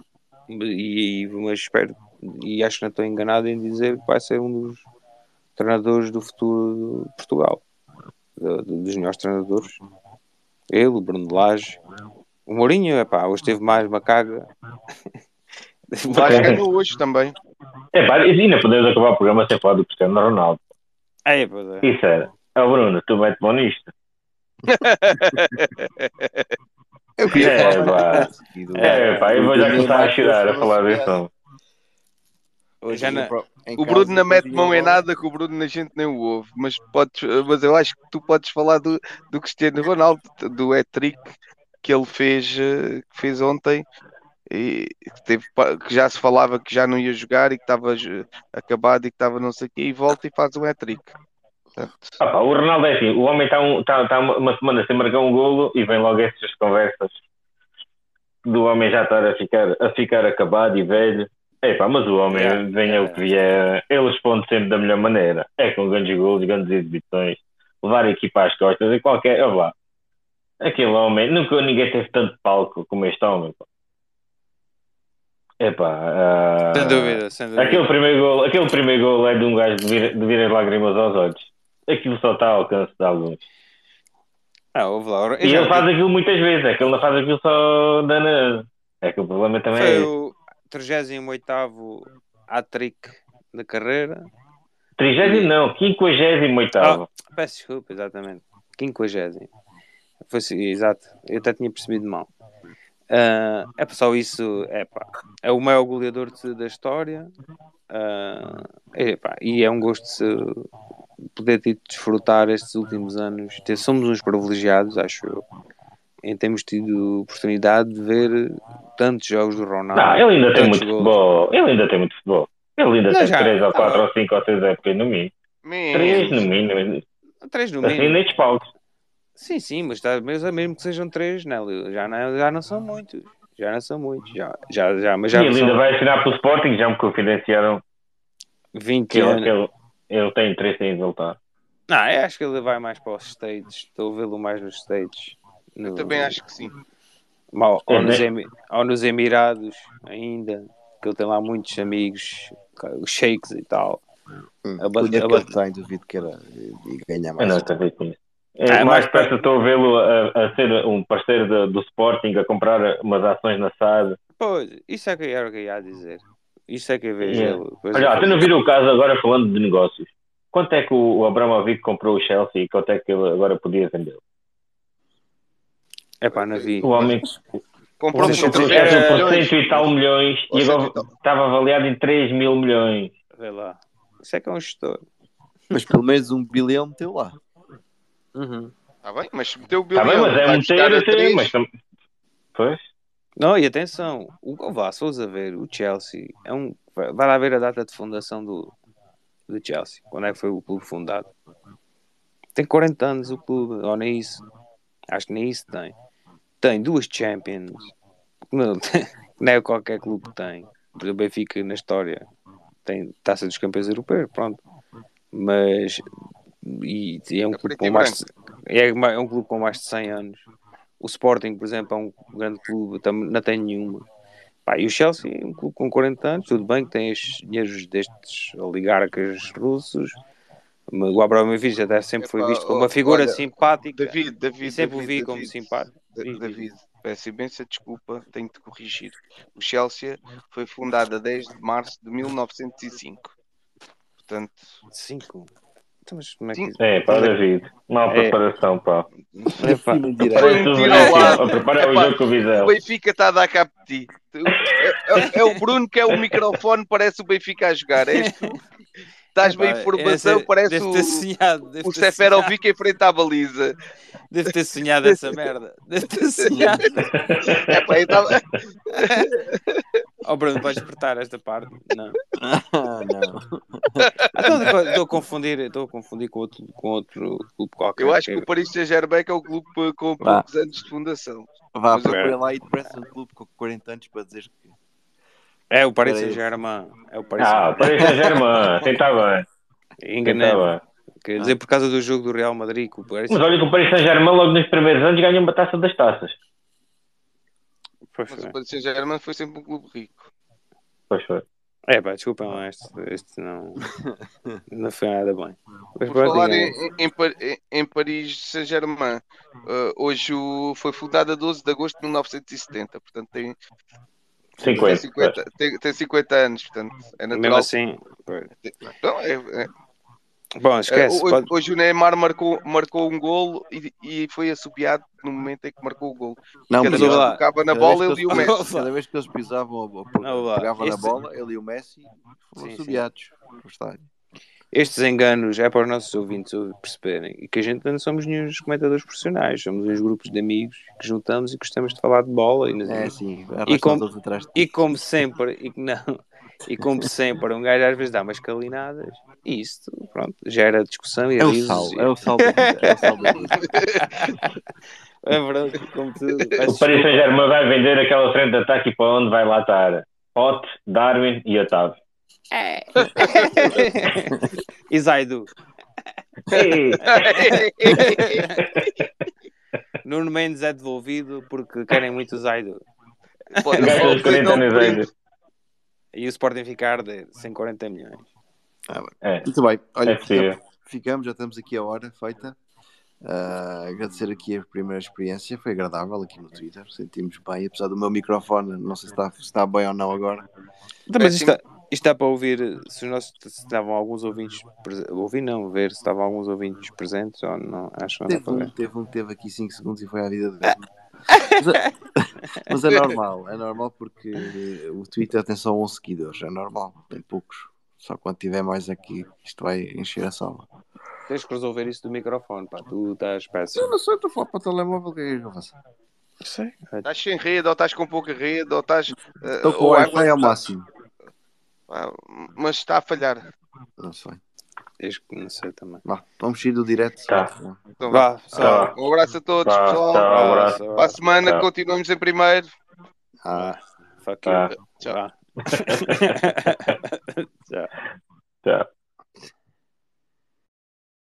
e, e- mas espero e acho que não estou enganado em dizer que vai ser um dos treinadores do futuro de Portugal, Do- do- dos melhores treinadores. Ele, o Bruno Lage, o Mourinho, epá, hoje teve mais uma caga. [laughs] O Vasco ganhou hoje também. É pá, e ainda podemos acabar o programa sem falar do Cristiano Ronaldo. É, pois é. Isso era. Ó Bruno, tu mete bom nisto. [laughs] Eu queria É, falar pá. É pá, eu vou já começar a chorar a falar disso. Hoje O Bruno não mete mão em nada que o Bruno na gente nem o ouve, mas, podes, mas eu acho que tu podes falar do, do Cristiano Ronaldo, do hat-trick que ele fez, eh, que fez ontem e que, teve, que já se falava que já não ia jogar e que estava eh, acabado e que estava não sei o quê, e volta e faz um hat-trick. Ah, pá, o Ronaldo é assim, o homem está um, tá, tá uma semana sem marcar um golo e vem logo essas conversas do homem já estar a ficar, a ficar acabado e velho. É pá, mas o homem, Yeah, venha yeah. o que vier, ele responde sempre da melhor maneira. É com grandes golos, grandes exibições, levar a equipa às costas e qualquer. Oh, vá. Aquele homem, nunca ninguém teve tanto palco como este homem. pá. Epá, ah, Sem dúvida, sem dúvida. Aquele primeiro gol, aquele primeiro gol é de um gajo de vir, de vir as lágrimas aos olhos. Aquilo só está ao alcance de alguns. Ah, ouve lá. E ele faz aquilo muitas vezes, é que ele não faz aquilo só dando. É que o problema também é Foi o 38 hat-trick da carreira. 30 não, 58. Ah, peço desculpa, exatamente. 50. Foi exato. Eu até tinha percebido mal. Ah, é só isso. É, pá, é o maior goleador de- da história. Ah, é, pá, e é um gosto de poder ter desfrutar estes últimos anos. Somos uns privilegiados, acho eu, em termos tido oportunidade de ver tantos jogos do Ronaldo. Não, ele ainda tem muito golos. futebol. Ele ainda tem muito futebol. Ele ainda Não, tem já. 3 ou 4 Ah. ou 5 ou 6 épocas no mínimo. 3 no mínimo. Três no Assim mínimo. nem despaldo. Sim, sim, mas tá, mesmo, mesmo que sejam três, né, Leo? já, não, já não são muitos. Já não são muitos. Já, já, já, mas E já ele são ainda vai assinar pelo Sporting, já me confidenciaram 20 que ele, anos. ele, ele tem interesse em voltar. Não, eu acho que ele vai mais para os States. Estou a vê-lo mais nos States. No, Eu também acho que sim. Ou, ou É, nos né? Emi- ou nos Emirados ainda, que ele tem lá muitos amigos, os sheiks e tal. Hum, A o ba- dinheiro a que ba- ele tem, duvido que era de ganhar Eu mais. não acredito nisso. Ah, É, é mais mais perto estou a vê-lo a, a ser um parceiro do, do Sporting, a comprar umas ações na SAD. Pois, isso é que era o que eu ia dizer. Isso é que eu vejo Yeah. ele. Pois Olha, é, até não viram o caso agora falando de negócios. Quanto é que o, o Abramovich comprou o Chelsea e quanto é que ele agora podia vender? É pá, não vi. O homem Comprou. 300 era por milhões. cento e tal milhões e agora e tal. estava avaliado em 3 mil milhões. Vê lá. Isso é que é um gestor. Mas pelo menos um bilhão meteu lá. Uhum. Tá bem, mas meteu o Está bilhão. bem, mas é vai um três. mas Pois. Não, e atenção, o vá, se a ver, o Chelsea é um. Vai lá ver a data de fundação do, do Chelsea. Quando é que foi o clube fundado? Tem 40 anos o clube, ou nem isso. Acho que nem isso tem. Tem duas Champions. Não, [laughs] não é qualquer clube que tem. O Benfica na história tem taça dos campeões europeus, pronto. Mas e, é, um é clube grupo é é com mais de, é, é, um grupo com mais de 100 anos. O Sporting, por exemplo, é um grande clube, não tem nenhuma. Pá, e o Chelsea é um clube com 40 anos, tudo bem que tem os dinheiros destes oligarcas russos. O Abramovich até sempre foi visto como oh, uma figura olha, simpática. David, David, sempre o vi como David, simpático. David, peço imensa desculpa, tenho de -te corrigir. O Chelsea foi fundado a 10 de março de 1905. Portanto, 5 mas como é que. É, pá, David. Mal É. preparação, pá. Cima direito. Foi um tiro ao Benfica, lado. a preparar o jogo com o o. Benfica está a dar cabo de ti. É, é- é o Bruno que é o microfone, parece o Benfica a jogar. És tu? Estás bem informação, parece deve o, ter sonhado. Deve o Seferovic em frente à baliza. deve ter sonhado essa merda. Deve ter sonhado. [laughs] Epá, eu tava- [laughs] Oh, Bruno, vais despertar esta parte? Não. Ah, [laughs] não. Ah, Estou a confundir, estou a confundir com outro, com outro clube qualquer. Eu acho que o Paris Saint-Germain é o clube com Vá. poucos anos de fundação. Vá, Mas eu- procura lá e depressa um clube com 40 anos para dizer que. É o Paris Saint-Germain. É o Paris Ah, Saint-Germain. Paris Saint-Germain. Quem está bem? Quem Enganei. está bem? Quer dizer, por causa do jogo do Real Madrid, que o Paris Mas olha que o Paris Saint-Germain logo nos primeiros anos ganhou uma taça das taças. Pois Mas foi. o Paris Saint-Germain foi sempre um clube rico. Pois foi. É, pá, desculpem lá, este, este não, [laughs] não foi nada bem. Mas Por pronto, falar é- em, em, em- Paris Saint-Germain, eh, hoje o- foi fundada a 12 de agosto de 1970, portanto tem, tem, 50. 50, tem, tem 50 anos, portanto é mesmo natural. assim. pois. Não, é- é- Bom, é, esquece. hoje, pode- hoje o Neymar marcou, marcou um golo e, e foi assobiado no momento em que marcou o golo. Não, Cada mas vez lá, tocava na bola, ele e o Messi. [laughs] Cada vez que eles pisavam, a- lá, pegavam na este- bola, ele e o Messi foram estádio. Estes enganos é para os nossos ouvintes perceberem e que a gente não somos nenhum comentadores profissionais, somos uns grupos de amigos que juntamos e gostamos de falar de bola e, É, sim. E com- todos atrás de e como sempre, e que não, e como sempre, um gajo às vezes dá umas calinadas e isto, pronto, gera discussão e É o risos sal, e- é o sal é o sal. [laughs] É verdade, como tudo. O Paris. Saint-Germain vai vender aquela frente de ataque para onde vai lá estar Ott, Darwin e Otávio. [laughs] e Zaidu. [laughs] Nuno Mendes é devolvido porque querem muito o Zaidu. Pode- 40 não, anos por ainda. isso- E o Sporting fica a arder, 140 milhões. É, Muito bem. Olha, é ficamos, ficamos, já estamos aqui a hora feita. Ah, agradecer aqui a primeira experiência, foi agradável aqui no Twitter, sentimos bem, apesar do meu microfone, não sei se está, se está bem ou não agora. Então, mas isto, Péssimo. está- isto está para ouvir, se os nossos se estavam alguns ouvintes, ouvir não, ver se estavam alguns ouvintes presentes ou não, acho que não Teve um, teve um que teve aqui 5 segundos e foi à vida dele. Mas é, [laughs] mas é normal, é normal porque o Twitter tem só 11 seguidores, é normal, tem poucos. Só quando tiver mais aqui, isto vai encher a sala. Tens que resolver isso do microfone, pá, tu estás péssimo. Eu não sei, estou a falar para o telemóvel, o que é que eu faço? sei. Estás sem rede, ou estás com pouca rede, ou estás. Estou com ou o Wi-Fi ao máximo. Ah, mas está a falhar. Não sei. Tens que- Não sei também. Vá, vamos sair do direto. Tá. Então, Vá. Tá. Um abraço a todos, Tá, pessoal. tá, um abraço. Para a semana Tá. continuamos em primeiro. Ah. Fuck Tá. you. Tchau. [laughs] Tchau. Tchau.